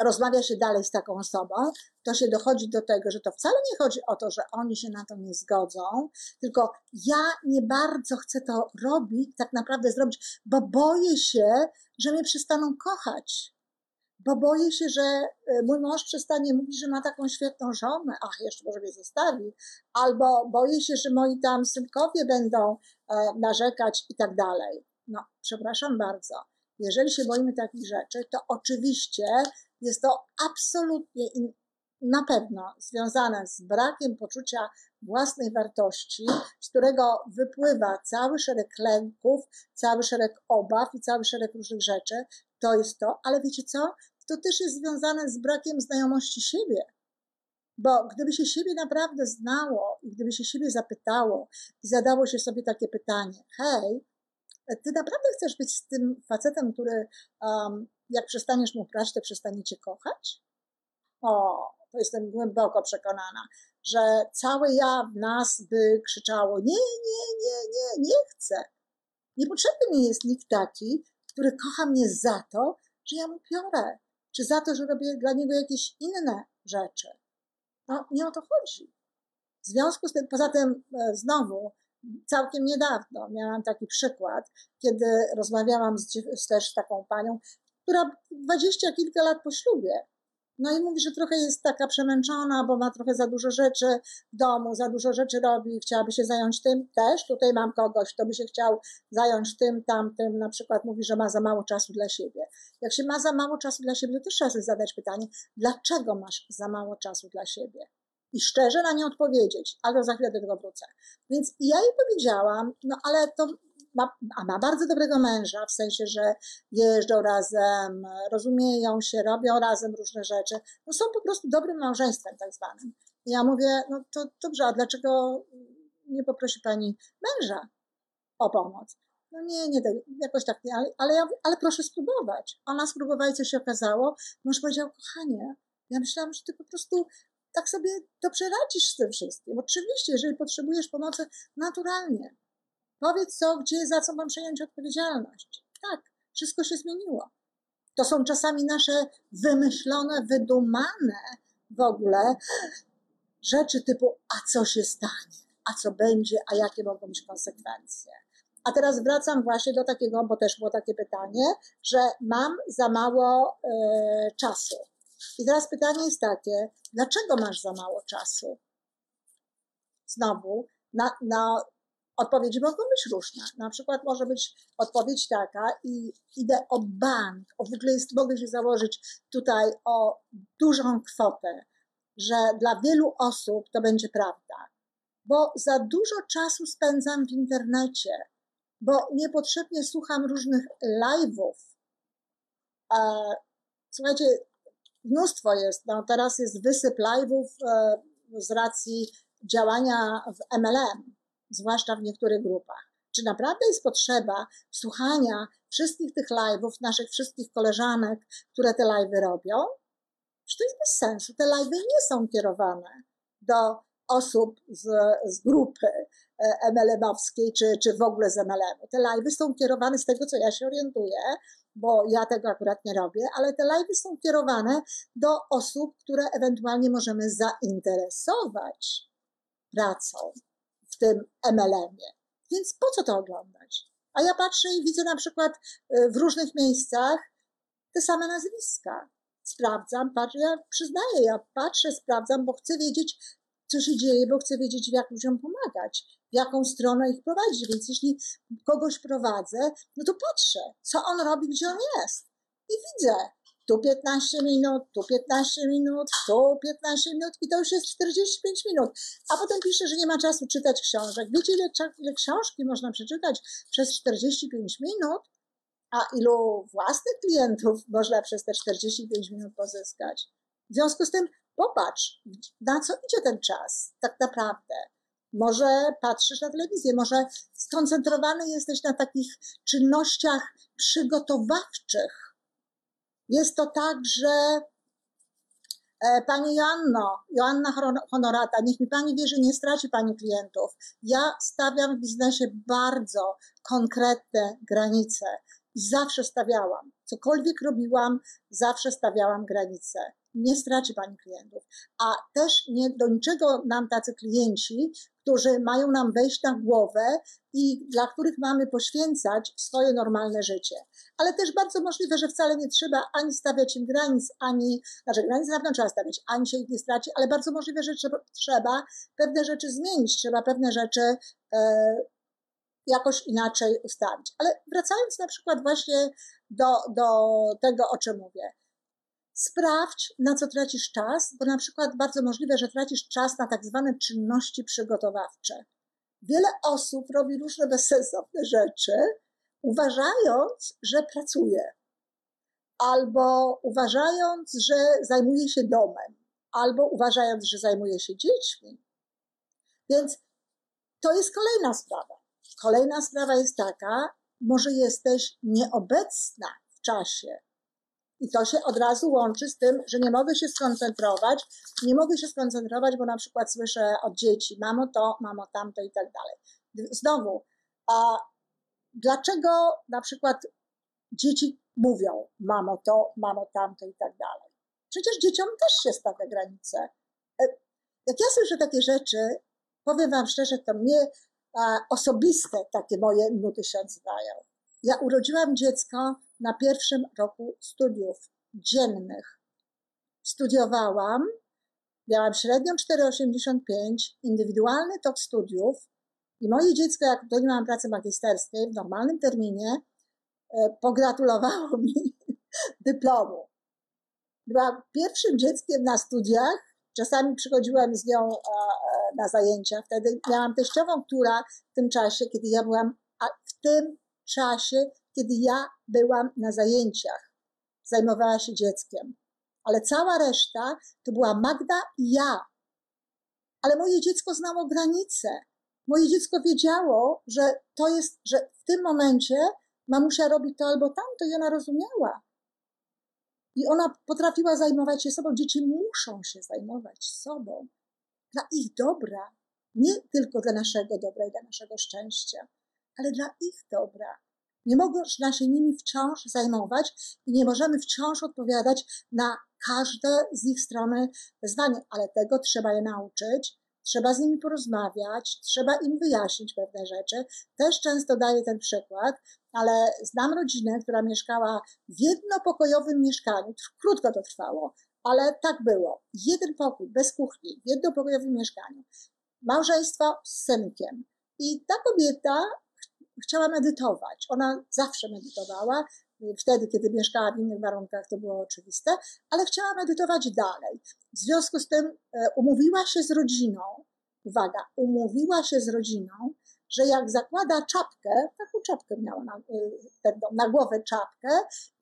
rozmawia się dalej z taką osobą, to się dochodzi do tego, że to wcale nie chodzi o to, że oni się na to nie zgodzą, tylko ja nie bardzo chcę to robić, tak naprawdę zrobić, bo boję się, że mnie przestaną kochać. Bo boję się, że e, mój mąż przestanie mówić, że ma taką świetną żonę, ach, jeszcze może mnie zostawi, albo boję się, że moi tam synkowie będą e, narzekać i tak dalej. No, przepraszam bardzo. Jeżeli się boimy takich rzeczy, to oczywiście jest to absolutnie na pewno związane z brakiem poczucia własnej wartości, z którego wypływa cały szereg lęków, cały szereg obaw i cały szereg różnych rzeczy. To jest to, ale wiecie co? To też jest związane z brakiem znajomości siebie. Bo gdyby się siebie naprawdę znało i gdyby się siebie zapytało i zadało się sobie takie pytanie, hej, ty naprawdę chcesz być z tym facetem, który um, jak przestaniesz mu prać, to przestanie cię kochać? O, to jestem głęboko przekonana, że całe ja w nas by krzyczało: Nie, nie, nie, nie, nie chcę. Niepotrzebny mi jest nikt taki, który kocha mnie za to, że ja mu piorę, czy za to, że robię dla niego jakieś inne rzeczy. No, nie o to chodzi. W związku z tym, poza tym, e, znowu, całkiem niedawno miałam taki przykład, kiedy rozmawiałam z, z też taką panią, która dwadzieścia kilka lat po ślubie. No i mówi, że trochę jest taka przemęczona, bo ma trochę za dużo rzeczy w domu, za dużo rzeczy robi, chciałaby się zająć tym też. Tutaj mam kogoś, kto by się chciał zająć tym, tamtym. Na przykład mówi, że ma za mało czasu dla siebie. Jak się ma za mało czasu dla siebie, to też trzeba sobie zadać pytanie, dlaczego masz za mało czasu dla siebie? I szczerze na nie odpowiedzieć, ale za chwilę do tego wrócę. Więc ja jej powiedziałam, no ale to ma, a ma bardzo dobrego męża, w sensie, że jeżdżą razem, rozumieją się, robią razem różne rzeczy. No są po prostu dobrym małżeństwem tak zwanym. I ja mówię, no to dobrze, a dlaczego nie poprosi pani męża o pomoc? No nie, nie, jakoś tak nie, ale, ale, ja, ale proszę spróbować. Ona spróbowała i co się okazało? Mąż powiedział, kochanie, ja myślałam, że ty po prostu tak sobie dobrze radzisz z tym wszystkim. Oczywiście, jeżeli potrzebujesz pomocy, naturalnie. Powiedz co, gdzie, za co mam przejąć odpowiedzialność. Tak, wszystko się zmieniło. To są czasami nasze wymyślone, wydumane w ogóle rzeczy typu, a co się stanie, a co będzie, a jakie mogą być konsekwencje. A teraz wracam właśnie do takiego, bo też było takie pytanie, że mam za mało y, czasu. I teraz pytanie jest takie, dlaczego masz za mało czasu? Znowu, na, na odpowiedzi mogą być różne. Na przykład może być odpowiedź taka i idę o bank, o w ogóle jest, mogę się założyć tutaj o dużą kwotę że dla wielu osób to będzie prawda, bo za dużo czasu spędzam w internecie, bo niepotrzebnie słucham różnych live'ów. Słuchajcie, mnóstwo jest, no teraz jest wysyp live'ów e, z racji działania w MLM, zwłaszcza w niektórych grupach. Czy naprawdę jest potrzeba słuchania wszystkich tych live'ów, naszych wszystkich koleżanek, które te live'y robią? Czy to jest bez sensu. Te live'y nie są kierowane do osób z, z grupy e, MLM-owskiej, czy, czy w ogóle z MLM-u. Te live'y są kierowane z tego, co ja się orientuję, bo ja tego akurat nie robię, ale te live'y są kierowane do osób, które ewentualnie możemy zainteresować pracą w tym MLM-ie. Więc po co to oglądać? A ja patrzę i widzę na przykład e, w różnych miejscach te same nazwiska. Sprawdzam, patrzę, ja przyznaję, ja patrzę, sprawdzam, bo chcę wiedzieć, co się dzieje, bo chcę wiedzieć, jak ludziom pomagać, w jaką stronę ich prowadzić. Więc jeśli kogoś prowadzę, no to patrzę, co on robi, gdzie on jest. I widzę, tu 15 minut, tu 15 minut, tu 15 minut i to już jest 45 minut. A potem pisze, że nie ma czasu czytać książek. Wiecie, ile, ile książki można przeczytać przez 45 minut? A ilu własnych klientów można przez te 45 minut pozyskać? W związku z tym popatrz, na co idzie ten czas tak naprawdę. Może patrzysz na telewizję, może skoncentrowany jesteś na takich czynnościach przygotowawczych, jest to tak, że e, Pani Joanno, Joanna Honorata, niech mi Pani wierzy, nie straci Pani klientów. Ja stawiam w biznesie bardzo konkretne granice i zawsze stawiałam. Cokolwiek robiłam, zawsze stawiałam granice. Nie straci Pani klientów. A też nie, do niczego nam tacy klienci, którzy mają nam wejść na głowę i dla których mamy poświęcać swoje normalne życie. Ale też bardzo możliwe, że wcale nie trzeba ani stawiać im granic, ani, znaczy granic na pewno trzeba stawiać, ani się ich nie straci, ale bardzo możliwe, że trzeba, trzeba pewne rzeczy zmienić, trzeba pewne rzeczy e, jakoś inaczej ustawić. Ale wracając na przykład właśnie do, do tego, o czym mówię. Sprawdź, na co tracisz czas, bo na przykład bardzo możliwe, że tracisz czas na tak zwane czynności przygotowawcze. Wiele osób robi różne bezsensowne rzeczy, uważając, że pracuje, albo uważając, że zajmuje się domem, albo uważając, że zajmuje się dziećmi. Więc to jest kolejna sprawa. Kolejna sprawa jest taka, może jesteś nieobecna w czasie, i to się od razu łączy z tym, że nie mogę się skoncentrować, nie mogę się skoncentrować, bo na przykład słyszę od dzieci, mamo to, mamo tamto i tak dalej. Znowu, a dlaczego na przykład dzieci mówią, mamo to, mamo tamto i tak dalej? Przecież dzieciom też się stawia granice. E, jak ja słyszę takie rzeczy, powiem Wam szczerze, to mnie osobiste takie moje nuty się odzywają. Ja urodziłam dziecko na pierwszym roku studiów dziennych. Studiowałam, miałam średnią 4,85, indywidualny tok studiów i moje dziecko, jak podjęłam pracę magisterskiej w normalnym terminie, e, pogratulowało (laughs) mi dyplomu. Byłam pierwszym dzieckiem na studiach, czasami przychodziłam z nią na zajęcia. Wtedy miałam teściową, która w tym czasie, kiedy ja byłam, a w tym czasie kiedy ja byłam na zajęciach, zajmowała się dzieckiem. Ale cała reszta to była Magda i ja. Ale moje dziecko znało granice. Moje dziecko wiedziało, że to jest, że w tym momencie mamusia robi to albo tamto i ona rozumiała. I ona potrafiła zajmować się sobą. Dzieci muszą się zajmować sobą dla ich dobra. Nie tylko dla naszego dobra i dla naszego szczęścia, ale dla ich dobra. Nie można się nimi wciąż zajmować i nie możemy wciąż odpowiadać na każde z ich strony wyzwanie, ale tego trzeba je nauczyć, trzeba z nimi porozmawiać, trzeba im wyjaśnić pewne rzeczy. Też często daję ten przykład, ale znam rodzinę, która mieszkała w jednopokojowym mieszkaniu. Krótko to trwało, ale tak było. Jeden pokój, bez kuchni, w jednopokojowym mieszkaniu. Małżeństwo z synkiem. I ta kobieta chciała medytować. Ona zawsze medytowała, Wtedy, kiedy mieszkała w innych warunkach, to było oczywiste, ale chciała medytować dalej. W związku z tym e, umówiła się z rodziną, uwaga, umówiła się z rodziną, że jak zakłada czapkę, taką czapkę miała na, e, na głowę czapkę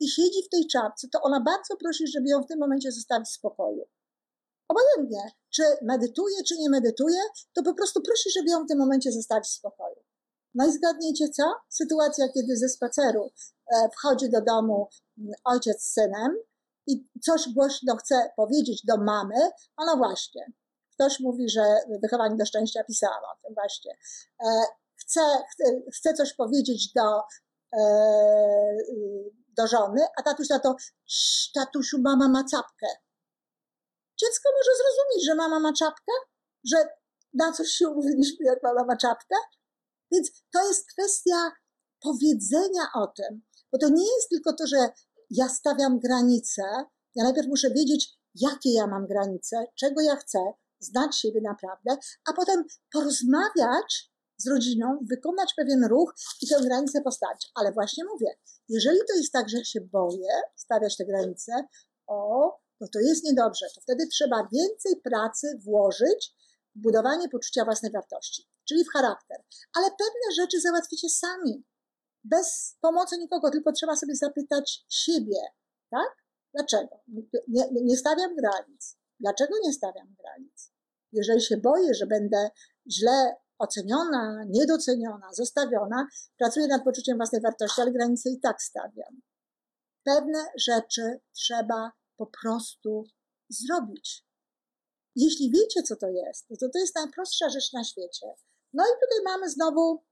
i siedzi w tej czapce, to ona bardzo prosi, żeby ją w tym momencie zostawić w spokoju. Obojętnie, czy medytuje, czy nie medytuje, to po prostu prosi, żeby ją w tym momencie zostawić w spokoju. No i zgadnijcie co? Sytuacja, kiedy ze spaceru wchodzi do domu mm, ojciec z synem i coś głośno chce powiedzieć do mamy, a no właśnie, ktoś mówi, że wychowanie do szczęścia pisała o tym właśnie. E, chce, chce, chce coś powiedzieć do, e, do żony, a tatuś na to, tatusiu, mama ma czapkę. Dziecko może zrozumieć, że mama ma czapkę, że na coś się umówiliśmy, jak mama ma czapkę, więc to jest kwestia powiedzenia o tym, bo to nie jest tylko to, że ja stawiam granice, ja najpierw muszę wiedzieć, jakie ja mam granice, czego ja chcę, znać siebie naprawdę, a potem porozmawiać z rodziną, wykonać pewien ruch i tę granicę postawić. Ale właśnie mówię, jeżeli to jest tak, że się boję stawiać te granice, o, no to jest niedobrze. To wtedy trzeba więcej pracy włożyć w budowanie poczucia własnej wartości czyli w charakter. Ale pewne rzeczy załatwicie sami, bez pomocy nikogo, tylko trzeba sobie zapytać siebie, tak? Dlaczego? Nie, nie stawiam granic. Dlaczego nie stawiam granic? Jeżeli się boję, że będę źle oceniona, niedoceniona, zostawiona, pracuję nad poczuciem własnej wartości, ale granice i tak stawiam. Pewne rzeczy trzeba po prostu zrobić. Jeśli wiecie, co to jest, to to jest najprostsza rzecz na świecie. No i tutaj mamy znowu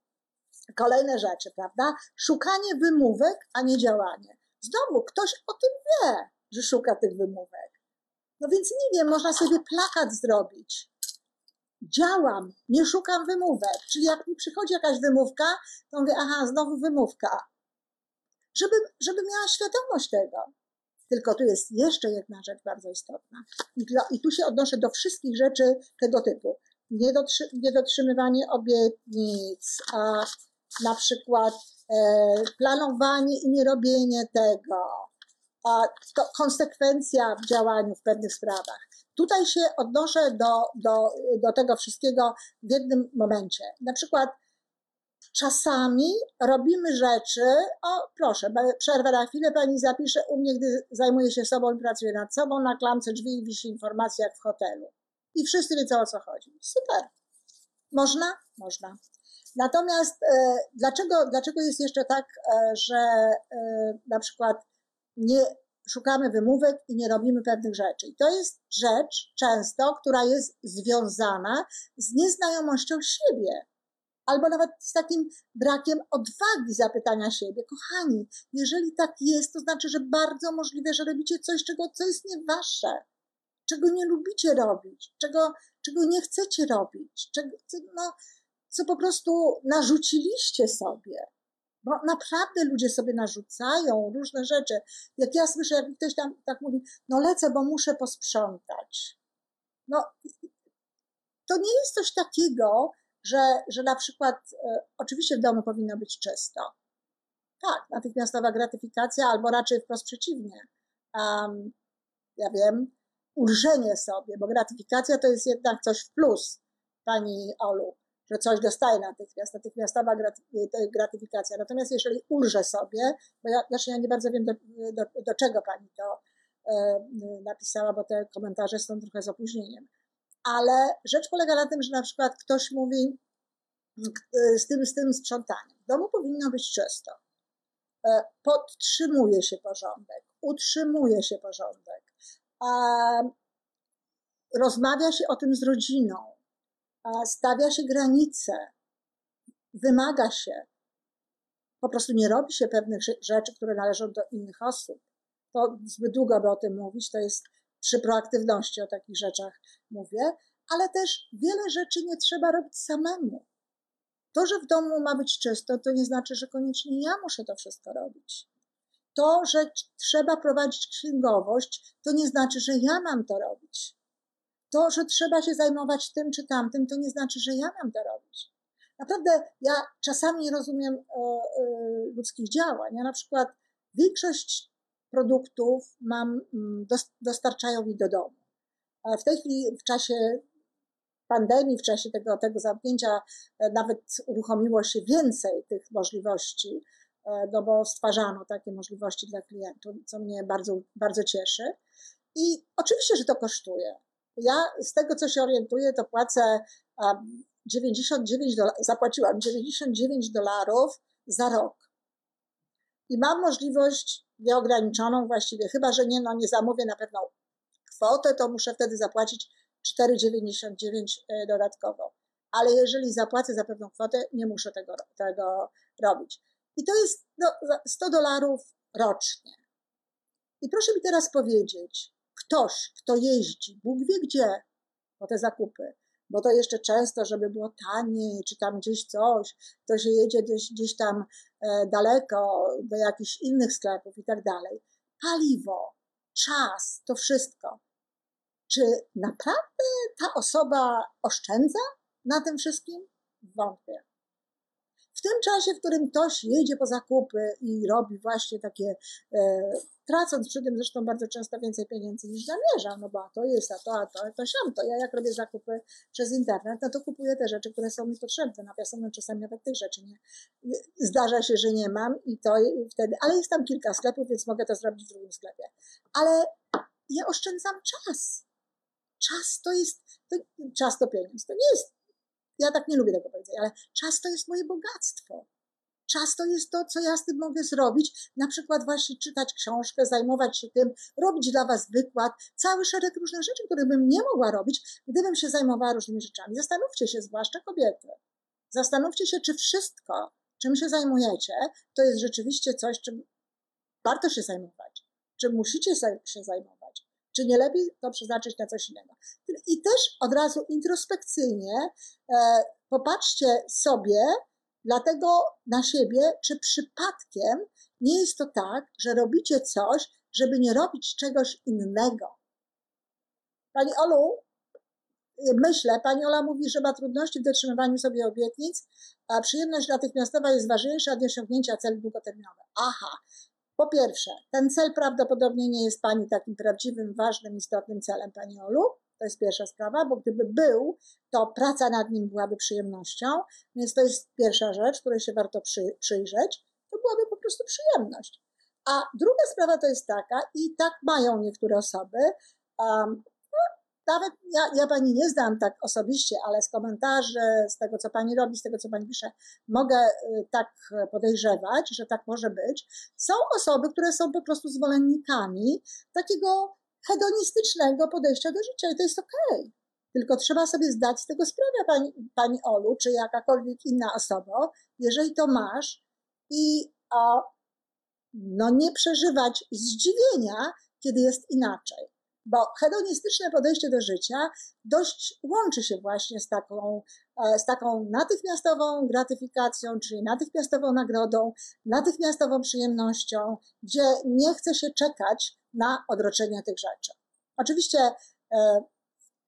kolejne rzeczy, prawda? Szukanie wymówek, a nie działanie. Znowu ktoś o tym wie, że szuka tych wymówek. No więc nie wiem, można sobie plakat zrobić. Działam, nie szukam wymówek. Czyli jak mi przychodzi jakaś wymówka, to mówię, aha, znowu wymówka. Żeby, żeby miała świadomość tego. Tylko tu jest jeszcze jedna rzecz bardzo istotna. I, I tu się odnoszę do wszystkich rzeczy tego typu niedotrzy, niedotrzymywanie obietnic, a na przykład e, planowanie i nierobienie tego, a to konsekwencja w działaniu w pewnych sprawach. Tutaj się odnoszę do, do, do tego wszystkiego w jednym momencie. Na przykład czasami robimy rzeczy, o proszę, przerwę na chwilę, pani zapisze u mnie, gdy zajmuję się sobą i pracuję nad sobą, na klamce drzwi wisi informacja jak w hotelu i wszyscy wiedzą o co chodzi. Super. Można? Można. Natomiast e, dlaczego, dlaczego jest jeszcze tak, e, że e, na przykład nie szukamy wymówek i nie robimy pewnych rzeczy? I to jest rzecz często, która jest związana z nieznajomością siebie. Albo nawet z takim brakiem odwagi zapytania siebie. Kochani, jeżeli tak jest, to znaczy, że bardzo możliwe, że robicie coś, czego, co jest nie wasze czego nie lubicie robić, czego, czego nie chcecie robić, czego, no, co po prostu narzuciliście sobie. Bo naprawdę ludzie sobie narzucają różne rzeczy. Jak ja słyszę, jak ktoś tam tak mówi, no lecę, bo muszę posprzątać. No, to nie jest coś takiego, że, że na przykład, e, oczywiście w domu powinno być czysto. Tak, natychmiastowa gratyfikacja, albo raczej wprost przeciwnie. Um, ja wiem, ulżenie sobie, bo gratyfikacja to jest jednak coś w plus, pani Olu, że coś dostaje natychmiast, natychmiastowa gratyfikacja. Natomiast jeżeli ulżę sobie, bo ja, znaczy ja nie bardzo wiem, do, do, do czego pani to e, napisała, bo te komentarze są trochę z opóźnieniem. Ale rzecz polega na tym, że na przykład ktoś mówi z tym, z tym sprzątaniem. W domu powinno być czysto. E, podtrzymuje się porządek, utrzymuje się porządek rozmawia się o tym z rodziną, stawia się granice, wymaga się. Po prostu nie robi się pewnych rzeczy, które należą do innych osób. To zbyt długo by o tym mówić, to jest przy proaktywności o takich rzeczach mówię, ale też wiele rzeczy nie trzeba robić samemu. To, że w domu ma być czysto, to nie znaczy, że koniecznie ja muszę to wszystko robić. To, że trzeba prowadzić księgowość, to nie znaczy, że ja mam to robić. To, że trzeba się zajmować tym czy tamtym, to nie znaczy, że ja mam to robić. Naprawdę ja czasami nie rozumiem e, e, ludzkich działań. Ja na przykład większość produktów mam, mm, dostarczają mi do domu. W tej chwili, w czasie pandemii, w czasie tego, tego zamknięcia, e, nawet uruchomiło się więcej tych możliwości, no bo stwarzano takie możliwości dla klientów, co mnie bardzo, bardzo cieszy. I oczywiście, że to kosztuje. Ja z tego, co się orientuję, to płacę 99 dolarów, zapłaciłam 99 dolarów za rok. I mam możliwość nieograniczoną właściwie, chyba że nie, no nie zamówię na pewną kwotę, to muszę wtedy zapłacić 4,99 e, dodatkowo. Ale jeżeli zapłacę za pewną kwotę, nie muszę tego, tego robić. I to jest no, 100 dolarów rocznie. I proszę mi teraz powiedzieć, ktoś, kto jeździ, Bóg wie gdzie, po te zakupy, bo to jeszcze często, żeby było taniej, czy tam gdzieś coś, to się jedzie gdzieś, gdzieś tam e, daleko, do jakichś innych sklepów i tak dalej. Paliwo, czas, to wszystko. Czy naprawdę ta osoba oszczędza na tym wszystkim? Wątpię. W tym czasie, w którym ktoś jedzie po zakupy i robi właśnie takie, e, tracąc przy tym zresztą bardzo często więcej pieniędzy niż zamierza, no bo a to jest, a to, a to, a to siam, to ja jak robię zakupy przez internet, no to kupuję te rzeczy, które są mi potrzebne, nawiasem czasami nawet tych rzeczy nie, zdarza się, że nie mam i to wtedy, ale jest tam kilka sklepów, więc mogę to zrobić w drugim sklepie. Ale ja oszczędzam czas. Czas to jest, to, czas to pieniądz. To nie jest ja tak nie lubię tego powiedzenia, ale czas to jest moje bogactwo. Czas to jest to, co ja z tym mogę zrobić. Na przykład właśnie czytać książkę, zajmować się tym, robić dla Was wykład, cały szereg różnych rzeczy, które bym nie mogła robić, gdybym się zajmowała różnymi rzeczami. Zastanówcie się, zwłaszcza kobiety. Zastanówcie się, czy wszystko, czym się zajmujecie, to jest rzeczywiście coś, czym warto się zajmować, czym musicie się zajmować. Czy nie lepiej to przeznaczyć na coś innego? I też od razu introspekcyjnie e, popatrzcie sobie, dlatego na siebie, czy przypadkiem nie jest to tak, że robicie coś, żeby nie robić czegoś innego. Pani Olu, myślę, pani Ola mówi, że ma trudności w dotrzymywaniu sobie obietnic, a przyjemność natychmiastowa jest ważniejsza od osiągnięcia celu długoterminowych. Aha, po pierwsze, ten cel prawdopodobnie nie jest Pani takim prawdziwym, ważnym, istotnym celem, Pani Olu. To jest pierwsza sprawa, bo gdyby był, to praca nad nim byłaby przyjemnością, więc to jest pierwsza rzecz, której się warto przy, przyjrzeć. To byłaby po prostu przyjemność. A druga sprawa to jest taka, i tak mają niektóre osoby, um, nawet ja, ja pani nie znam tak osobiście, ale z komentarzy, z tego, co pani robi, z tego, co pani pisze, mogę y, tak podejrzewać, że tak może być. Są osoby, które są po prostu zwolennikami takiego hedonistycznego podejścia do życia i to jest okej. Okay. Tylko trzeba sobie zdać z tego sprawę, pani, pani Olu, czy jakakolwiek inna osoba, jeżeli to masz i no nie przeżywać zdziwienia, kiedy jest inaczej bo hedonistyczne podejście do życia dość łączy się właśnie z taką, e, z taką natychmiastową gratyfikacją, czyli natychmiastową nagrodą, natychmiastową przyjemnością, gdzie nie chce się czekać na odroczenie tych rzeczy. Oczywiście e,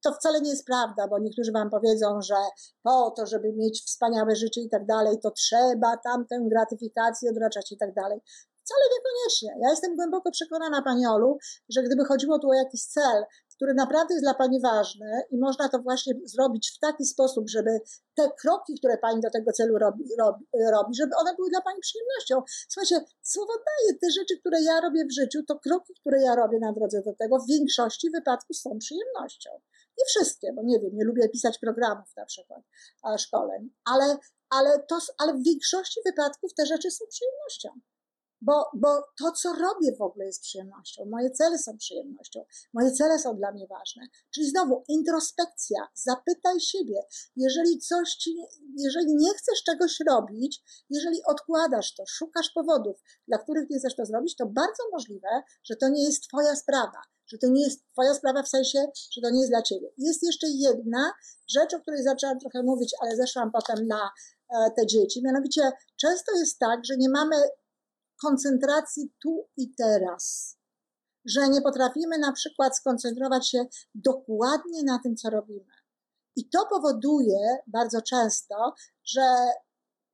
to wcale nie jest prawda, bo niektórzy wam powiedzą, że po to, żeby mieć wspaniałe życie i tak dalej, to trzeba tamtę gratyfikację odraczać i tak dalej. Wcale niekoniecznie. Ja jestem głęboko przekonana, Pani Olu, że gdyby chodziło tu o jakiś cel, który naprawdę jest dla Pani ważny i można to właśnie zrobić w taki sposób, żeby te kroki, które Pani do tego celu robi, robi, robi żeby one były dla Pani przyjemnością. Słuchajcie, słowo daje, te rzeczy, które ja robię w życiu, to kroki, które ja robię na drodze do tego, w większości wypadków są przyjemnością. Nie wszystkie, bo nie wiem, nie lubię pisać programów na przykład, szkoleń, ale, ale, to, ale w większości wypadków te rzeczy są przyjemnością bo, bo to, co robię w ogóle jest przyjemnością. Moje cele są przyjemnością. Moje cele są dla mnie ważne. Czyli znowu introspekcja. Zapytaj siebie, jeżeli coś ci, jeżeli nie chcesz czegoś robić, jeżeli odkładasz to, szukasz powodów, dla których nie chcesz to zrobić, to bardzo możliwe, że to nie jest twoja sprawa. Że to nie jest twoja sprawa w sensie, że to nie jest dla ciebie. Jest jeszcze jedna rzecz, o której zaczęłam trochę mówić, ale zeszłam potem na e, te dzieci. Mianowicie często jest tak, że nie mamy koncentracji tu i teraz. Że nie potrafimy na przykład skoncentrować się dokładnie na tym, co robimy. I to powoduje bardzo często, że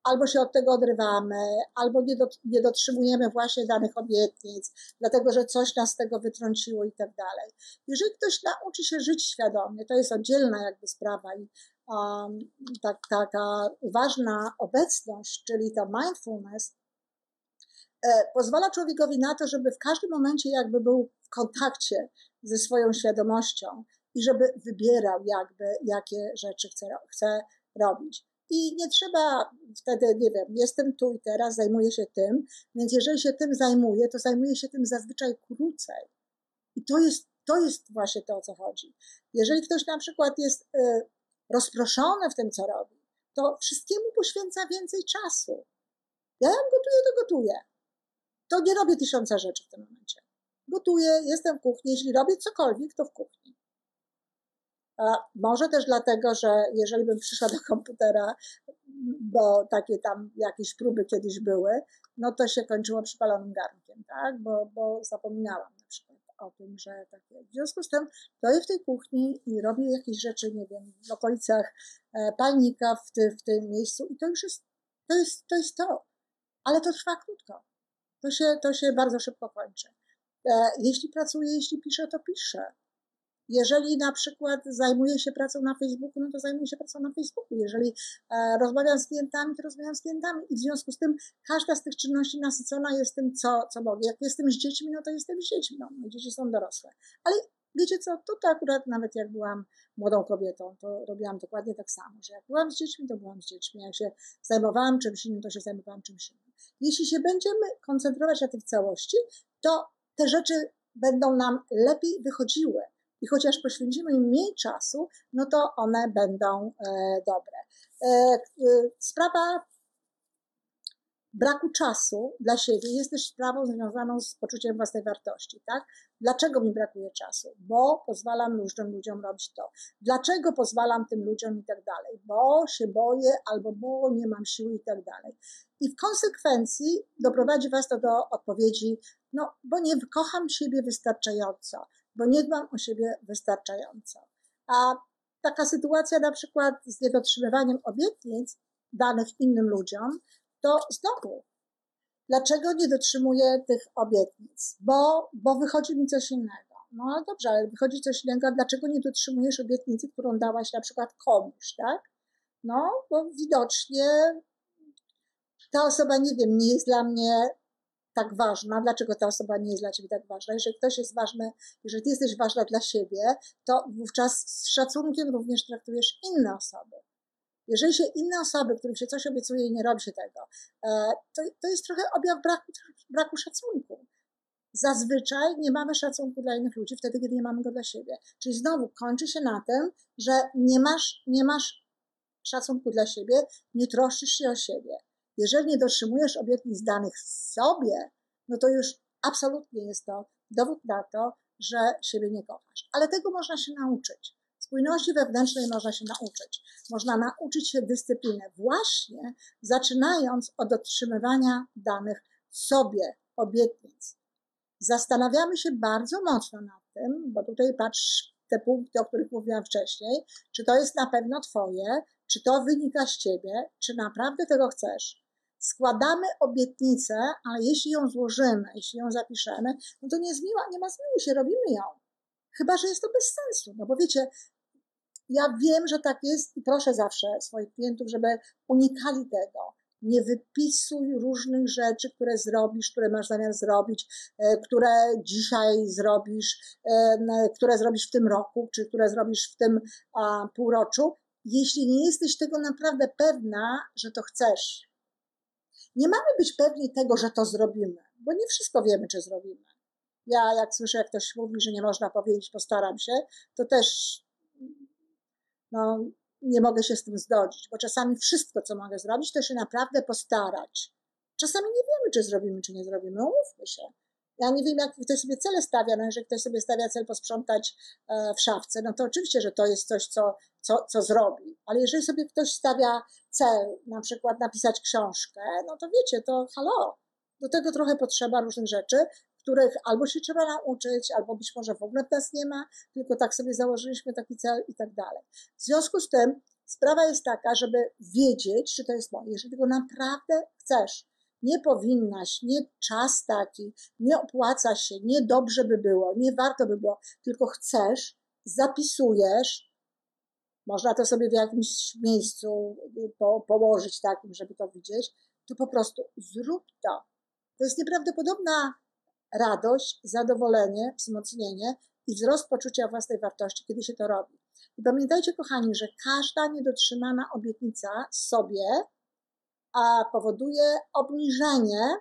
albo się od tego odrywamy, albo nie, do, nie dotrzymujemy właśnie danych obietnic, dlatego że coś nas z tego wytrąciło i tak dalej. Jeżeli ktoś nauczy się żyć świadomie, to jest oddzielna jakby sprawa i um, tak, taka uważna obecność, czyli to mindfulness, pozwala człowiekowi na to, żeby w każdym momencie jakby był w kontakcie ze swoją świadomością i żeby wybierał jakby, jakie rzeczy chce, chce robić. I nie trzeba wtedy, nie wiem, jestem tu i teraz, zajmuję się tym, więc jeżeli się tym zajmuję, to zajmuję się tym zazwyczaj krócej. I to jest, to jest właśnie to, o co chodzi. Jeżeli ktoś na przykład jest y, rozproszony w tym, co robi, to wszystkiemu poświęca więcej czasu. Ja jak gotuję, to gotuję. To nie robię tysiąca rzeczy w tym momencie. Gotuję, jestem w kuchni, jeśli robię cokolwiek, to w kuchni. Może też dlatego, że jeżeli bym przyszła do komputera, bo takie tam jakieś próby kiedyś były, no to się kończyło przypalonym garnkiem, tak? Bo, bo zapominałam na przykład o tym, że takie. W związku z tym stoję w tej kuchni i robię jakieś rzeczy, nie wiem, w okolicach e, palnika w, ty, w tym miejscu i to już jest to, jest, to jest to. Ale to trwa krótko. To się, to się bardzo szybko kończy. E, jeśli pracuję, jeśli piszę, to piszę. Jeżeli na przykład zajmuję się pracą na Facebooku, no to zajmuję się pracą na Facebooku. Jeżeli e, rozmawiam z klientami, to rozmawiam z klientami i w związku z tym każda z tych czynności nasycona jest tym, co, co mogę. Jak jestem z dziećmi, no to jestem z dziećmi, no, dzieci są dorosłe. Ale wiecie co, to, akurat nawet jak byłam młodą kobietą, to robiłam dokładnie tak samo, że jak byłam z dziećmi, to byłam z dziećmi. Jak się zajmowałam czymś innym, to się zajmowałam czymś innym. Jeśli się będziemy koncentrować na tych całości, to te rzeczy będą nam lepiej wychodziły i chociaż poświęcimy im mniej czasu, no to one będą e, dobre. E, e, sprawa braku czasu dla siebie jest też sprawą związaną z poczuciem własnej wartości, tak? Dlaczego mi brakuje czasu? Bo pozwalam różnym ludziom robić to. Dlaczego pozwalam tym ludziom i tak dalej? Bo się boję albo bo nie mam siły i tak dalej. I w konsekwencji doprowadzi Was to do odpowiedzi, no bo nie kocham siebie wystarczająco, bo nie dbam o siebie wystarczająco. A taka sytuacja na przykład z niedotrzymywaniem obietnic danych innym ludziom, to znowu, dlaczego nie dotrzymuję tych obietnic? Bo, bo wychodzi mi coś innego. No dobrze, ale wychodzi coś innego, dlaczego nie dotrzymujesz obietnicy, którą dałaś na przykład komuś, tak? No, bo widocznie ta osoba, nie wiem, nie jest dla mnie tak ważna, dlaczego ta osoba nie jest dla ciebie tak ważna. Jeżeli ktoś jest ważny, jeżeli ty jesteś ważna dla siebie, to wówczas z szacunkiem również traktujesz inne osoby. Jeżeli się inne osoby, którym się coś obiecuje i nie robi się tego, e, to, to jest trochę objaw braku, braku szacunku. Zazwyczaj nie mamy szacunku dla innych ludzi wtedy, kiedy nie mamy go dla siebie. Czyli znowu kończy się na tym, że nie masz, nie masz szacunku dla siebie, nie troszczysz się o siebie. Jeżeli nie dotrzymujesz obietnic danych sobie, no to już absolutnie jest to dowód na to, że siebie nie kochasz. Ale tego można się nauczyć. Spójności wewnętrznej można się nauczyć. Można nauczyć się dyscypliny, właśnie zaczynając od dotrzymywania danych sobie obietnic. Zastanawiamy się bardzo mocno nad tym, bo tutaj patrz te punkty, o których mówiłam wcześniej, czy to jest na pewno Twoje, czy to wynika z Ciebie, czy naprawdę tego chcesz składamy obietnicę, ale jeśli ją złożymy, jeśli ją zapiszemy, no to nie, zmiła, nie ma zmiłuj się, robimy ją. Chyba, że jest to bez sensu. No bo wiecie, ja wiem, że tak jest i proszę zawsze swoich klientów, żeby unikali tego. Nie wypisuj różnych rzeczy, które zrobisz, które masz zamiar zrobić, e, które dzisiaj zrobisz, e, które zrobisz w tym roku, czy które zrobisz w tym półroczu, jeśli nie jesteś tego naprawdę pewna, że to chcesz, nie mamy być pewni tego, że to zrobimy, bo nie wszystko wiemy, czy zrobimy. Ja, jak słyszę, jak ktoś mówi, że nie można powiedzieć, postaram się, to też no, nie mogę się z tym zgodzić, bo czasami wszystko, co mogę zrobić, to się naprawdę postarać. Czasami nie wiemy, czy zrobimy, czy nie zrobimy, umówmy się. Ja nie wiem, jak ktoś sobie cele stawia, no jeżeli ktoś sobie stawia cel posprzątać e, w szafce, no to oczywiście, że to jest coś, co, co, co zrobi. Ale jeżeli sobie ktoś stawia cel, na przykład napisać książkę, no to wiecie, to halo, do tego trochę potrzeba różnych rzeczy, których albo się trzeba nauczyć, albo być może w ogóle nas nie ma, tylko tak sobie założyliśmy taki cel i tak dalej. W związku z tym Sprawa jest taka, żeby wiedzieć, czy to jest moje. Jeżeli tego naprawdę chcesz, nie powinnaś, nie czas taki, nie opłaca się, nie dobrze by było, nie warto by było, tylko chcesz, zapisujesz, można to sobie w jakimś miejscu po, położyć takim, żeby to widzieć, to po prostu zrób to. To jest nieprawdopodobna radość, zadowolenie, wzmocnienie i wzrost poczucia własnej wartości, kiedy się to robi. I pamiętajcie, kochani, że każda niedotrzymana obietnica sobie a powoduje obniżenie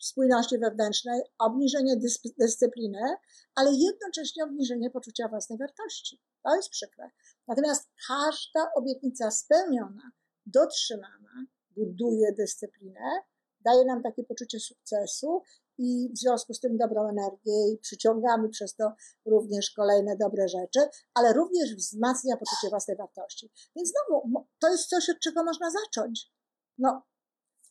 spójności wewnętrznej, obniżenie dyscypliny, ale jednocześnie obniżenie poczucia własnej wartości. To jest przykre. Natomiast każda obietnica spełniona, dotrzymana, buduje dyscyplinę, daje nam takie poczucie sukcesu i w związku z tym dobrą energię i przyciągamy przez to również kolejne dobre rzeczy, ale również wzmacnia poczucie własnej wartości. Więc znowu, to jest coś, od czego można zacząć. No,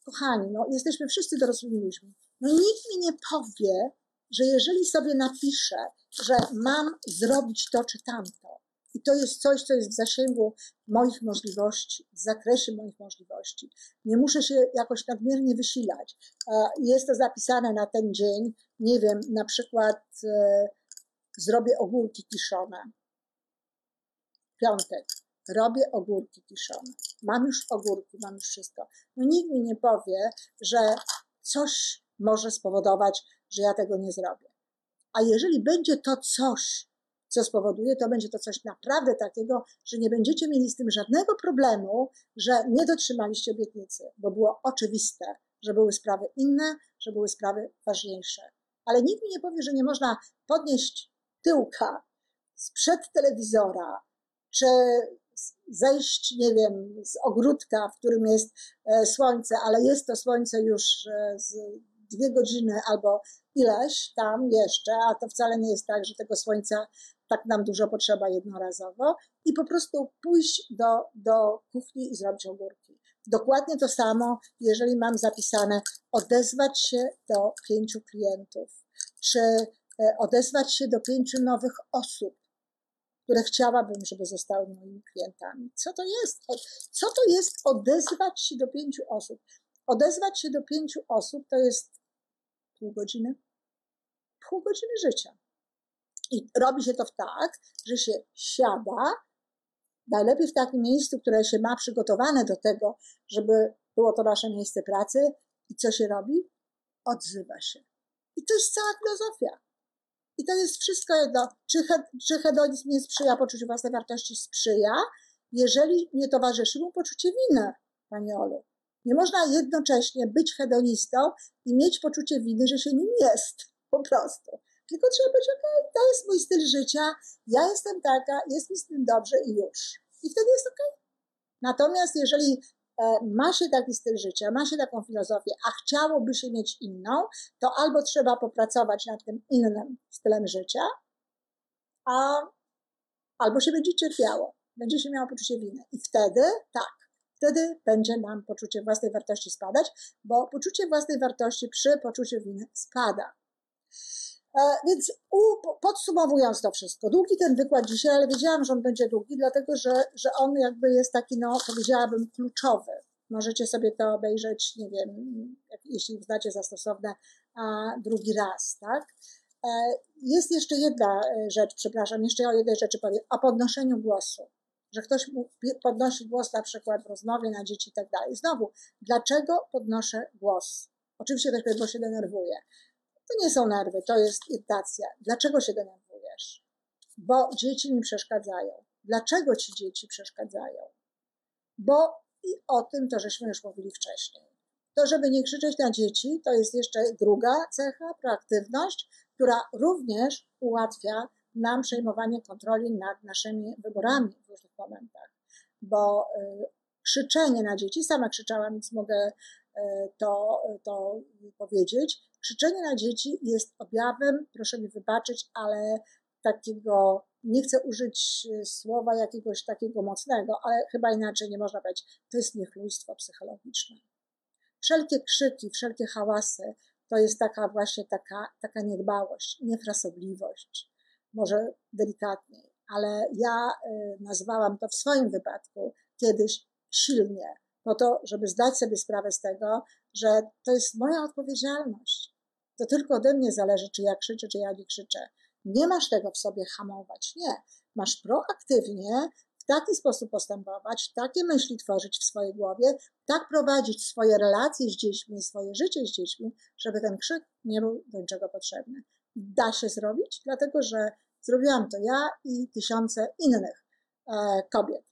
kochani, no, jesteśmy wszyscy dorosłymi ludźmi. No nikt mi nie powie, że jeżeli sobie napiszę, że mam zrobić to czy tamto, i to jest coś, co jest w zasięgu moich możliwości, w zakresie moich możliwości. Nie muszę się jakoś nadmiernie wysilać. Jest to zapisane na ten dzień. Nie wiem, na przykład e, zrobię ogórki kiszone. Piątek. Robię ogórki kiszone. Mam już ogórki, mam już wszystko. No nikt mi nie powie, że coś może spowodować, że ja tego nie zrobię. A jeżeli będzie to coś, co spowoduje, to będzie to coś naprawdę takiego, że nie będziecie mieli z tym żadnego problemu, że nie dotrzymaliście obietnicy, bo było oczywiste, że były sprawy inne, że były sprawy ważniejsze. Ale nikt mi nie powie, że nie można podnieść tyłka sprzed telewizora, czy zejść, nie wiem, z ogródka, w którym jest e, słońce, ale jest to słońce już e, z dwie godziny albo ileś tam jeszcze, a to wcale nie jest tak, że tego słońca tak nam dużo potrzeba jednorazowo i po prostu pójść do, do kuchni i zrobić ogórki. Dokładnie to samo, jeżeli mam zapisane odezwać się do pięciu klientów, czy e, odezwać się do pięciu nowych osób, które chciałabym, żeby zostały moimi klientami. Co to jest? Co to jest odezwać się do pięciu osób? Odezwać się do pięciu osób to jest pół godziny, pół godziny życia. I robi się to tak, że się siada, najlepiej w takim miejscu, które się ma przygotowane do tego, żeby było to nasze miejsce pracy. I co się robi? Odzywa się. I to jest cała filozofia. I to jest wszystko jedno. Czy, he, czy hedonizm nie sprzyja poczuciu własnej wartości? Sprzyja, jeżeli nie towarzyszy mu poczucie winy, Pani Olu. Nie można jednocześnie być hedonistą i mieć poczucie winy, że się nim jest. Po prostu. Tylko trzeba powiedzieć, ok, to jest mój styl życia, ja jestem taka, jest mi z tym dobrze i już. I wtedy jest ok. Natomiast jeżeli e, ma się taki styl życia, ma się taką filozofię, a chciałoby się mieć inną, to albo trzeba popracować nad tym innym stylem życia, a albo się będzie cierpiało, będzie się miało poczucie winy. I wtedy, tak, wtedy będzie nam poczucie własnej wartości spadać, bo poczucie własnej wartości przy poczuciu winy spada. E, więc podsumowując to wszystko, długi ten wykład dzisiaj, ale wiedziałam, że on będzie długi, dlatego że, że on jakby jest taki, no powiedziałabym, kluczowy. Możecie sobie to obejrzeć, nie wiem, jeśli uznacie za stosowne, a drugi raz, tak? E, jest jeszcze jedna e, rzecz, przepraszam, jeszcze o jednej rzeczy powiem, o podnoszeniu głosu. Że ktoś podnosi głos na przykład w rozmowie na dzieci i tak dalej. Znowu, dlaczego podnoszę głos? Oczywiście ktoś bo się denerwuje. To nie są nerwy, to jest irytacja. Dlaczego się denerwujesz? Bo dzieci mi przeszkadzają. Dlaczego ci dzieci przeszkadzają? Bo i o tym to żeśmy już mówili wcześniej. To, żeby nie krzyczeć na dzieci, to jest jeszcze druga cecha, proaktywność, która również ułatwia nam przejmowanie kontroli nad naszymi wyborami w różnych momentach. Bo y, krzyczenie na dzieci, sama krzyczałam, więc mogę y, to, to powiedzieć, Krzyczenie na dzieci jest objawem, proszę mi wybaczyć, ale takiego, nie chcę użyć e, słowa jakiegoś takiego mocnego, ale chyba inaczej nie można powiedzieć, to jest niechlujstwo psychologiczne. Wszelkie krzyki, wszelkie hałasy to jest taka właśnie taka, taka niedbałość, niefrasobliwość, może delikatniej, ale ja y, nazwałam to w swoim wypadku kiedyś silnie, po to, żeby zdać sobie sprawę z tego, że to jest moja odpowiedzialność. To tylko ode mnie zależy, czy ja krzyczę, czy ja nie krzyczę. Nie masz tego w sobie hamować. Nie. Masz proaktywnie w taki sposób postępować, takie myśli tworzyć w swojej głowie, tak prowadzić swoje relacje z dziećmi, swoje życie z dziećmi, żeby ten krzyk nie był do niczego potrzebny. Da się zrobić, dlatego że zrobiłam to ja i tysiące innych e, kobiet.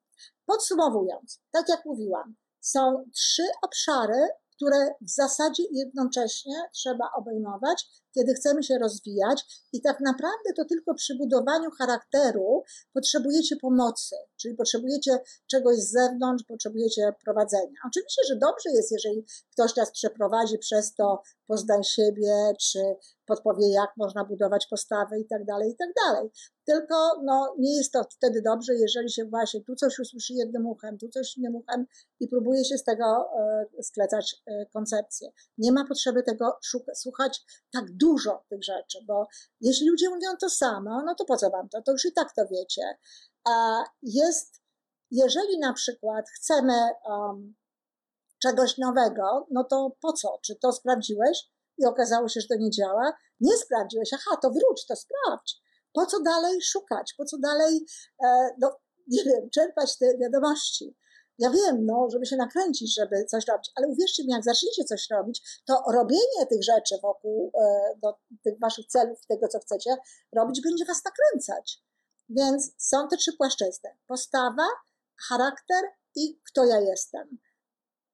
Podsumowując, tak jak mówiłam, są trzy obszary, które w zasadzie jednocześnie trzeba obejmować, kiedy chcemy się rozwijać, i tak naprawdę to tylko przy budowaniu charakteru potrzebujecie pomocy, czyli potrzebujecie czegoś z zewnątrz, potrzebujecie prowadzenia. Oczywiście, że dobrze jest, jeżeli ktoś nas przeprowadzi przez to, poznań siebie, czy podpowie, jak można budować postawy i tak dalej, i tak dalej. Tylko no, nie jest to wtedy dobrze, jeżeli się właśnie tu coś usłyszy jednym uchem, tu coś innym uchem i próbuje się z tego e, sklecać e, koncepcję. Nie ma potrzeby tego słuchać tak dużo tych rzeczy, bo jeśli ludzie mówią to samo, no to po co wam to? To już i tak to wiecie. A jest, jeżeli na przykład chcemy um, czegoś nowego, no to po co? Czy to sprawdziłeś i okazało się, że to nie działa? Nie sprawdziłeś, aha, to wróć, to sprawdź. Po co dalej szukać? Po co dalej, e, no, nie wiem, czerpać te wiadomości? Ja wiem, no, żeby się nakręcić, żeby coś robić, ale uwierzcie mi, jak zaczniecie coś robić, to robienie tych rzeczy wokół e, do tych waszych celów, tego, co chcecie robić, będzie was nakręcać. Więc są te trzy płaszczyzny. Postawa, charakter i kto ja jestem.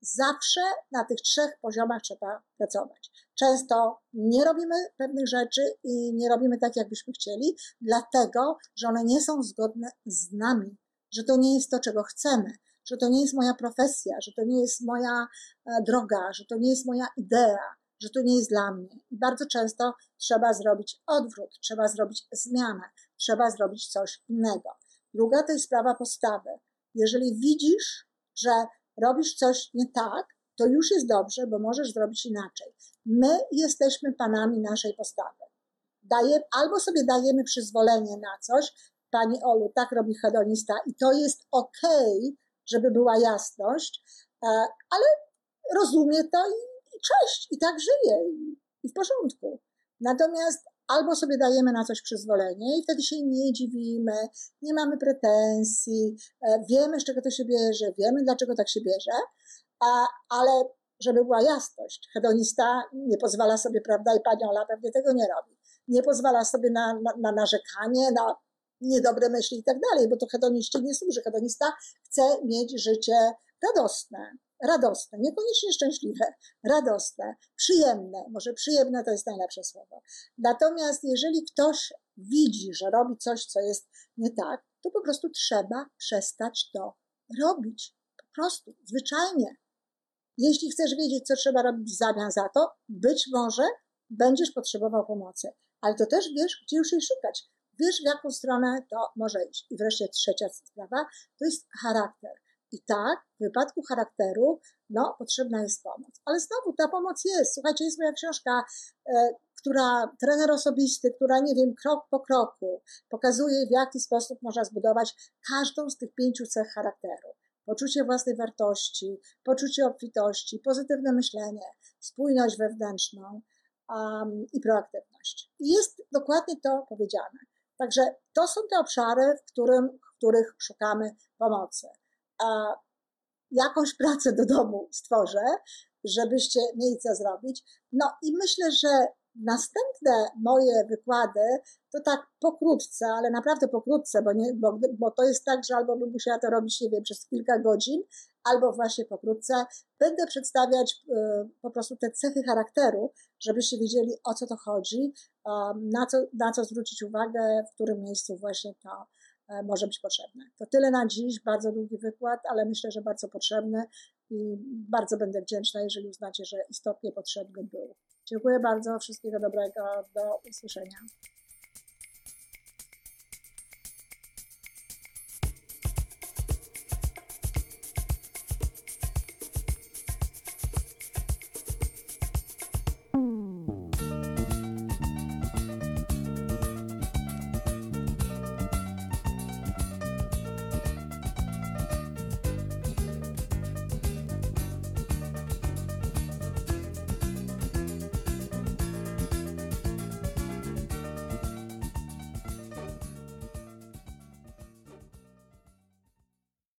Zawsze na tych trzech poziomach trzeba pracować. Często nie robimy pewnych rzeczy i nie robimy tak, jakbyśmy chcieli, dlatego, że one nie są zgodne z nami, że to nie jest to, czego chcemy, że to nie jest moja profesja, że to nie jest moja e, droga, że to nie jest moja idea, że to nie jest dla mnie. I bardzo często trzeba zrobić odwrót, trzeba zrobić zmianę, trzeba zrobić coś innego. Druga to jest sprawa postawy. Jeżeli widzisz, że robisz coś nie tak, to już jest dobrze, bo możesz zrobić inaczej. My jesteśmy panami naszej postawy. Daje, albo sobie dajemy przyzwolenie na coś, Pani Olu, tak robi hedonista i to jest ok, żeby była jasność, e, ale rozumie to i, i cześć, i tak żyje, i, i w porządku. Natomiast albo sobie dajemy na coś przyzwolenie i wtedy się nie dziwimy, nie mamy pretensji, e, wiemy z czego to się bierze, wiemy dlaczego tak się bierze, a, ale żeby była jasność, hedonista nie pozwala sobie, prawda, i pani Ola pewnie tego nie robi, nie pozwala sobie na, na, na narzekanie, na niedobre myśli i tak dalej, bo to hedoniście nie służy. Hedonista chce mieć życie radosne, radosne, niekoniecznie szczęśliwe, radosne, przyjemne. Może przyjemne to jest najlepsze słowo. Natomiast jeżeli ktoś widzi, że robi coś, co jest nie tak, to po prostu trzeba przestać to robić. Po prostu, zwyczajnie. Jeśli chcesz wiedzieć, co trzeba robić w zamian za to, być może będziesz potrzebował pomocy, ale to też wiesz, gdzie już jej szukać. Wiesz, w jaką stronę to może iść. I wreszcie trzecia sprawa, to jest charakter. I tak, w wypadku charakteru, no, potrzebna jest pomoc. Ale znowu ta pomoc jest. Słuchajcie, jest moja książka, e, która, trener osobisty, która, nie wiem, krok po kroku pokazuje, w jaki sposób można zbudować każdą z tych pięciu cech charakteru. Poczucie własnej wartości, poczucie obfitości, pozytywne myślenie, spójność wewnętrzną um, i proaktywność. I jest dokładnie to powiedziane. Także to są te obszary, w, którym, w których szukamy pomocy. A jakąś pracę do domu stworzę, żebyście mieli co zrobić. No i myślę, że następne moje wykłady to tak pokrótce, ale naprawdę pokrótce, bo, nie, bo, bo to jest tak, że albo bym musiała to robić, nie wiem, przez kilka godzin, albo właśnie pokrótce. Będę przedstawiać y, po prostu te cechy charakteru, żebyście wiedzieli o co to chodzi, na co, na co zwrócić uwagę, w którym miejscu właśnie to e, może być potrzebne. To tyle na dziś, bardzo długi wykład, ale myślę, że bardzo potrzebny i bardzo będę wdzięczna, jeżeli uznacie, że istotnie potrzebny był. Dziękuję bardzo, wszystkiego dobrego, do usłyszenia.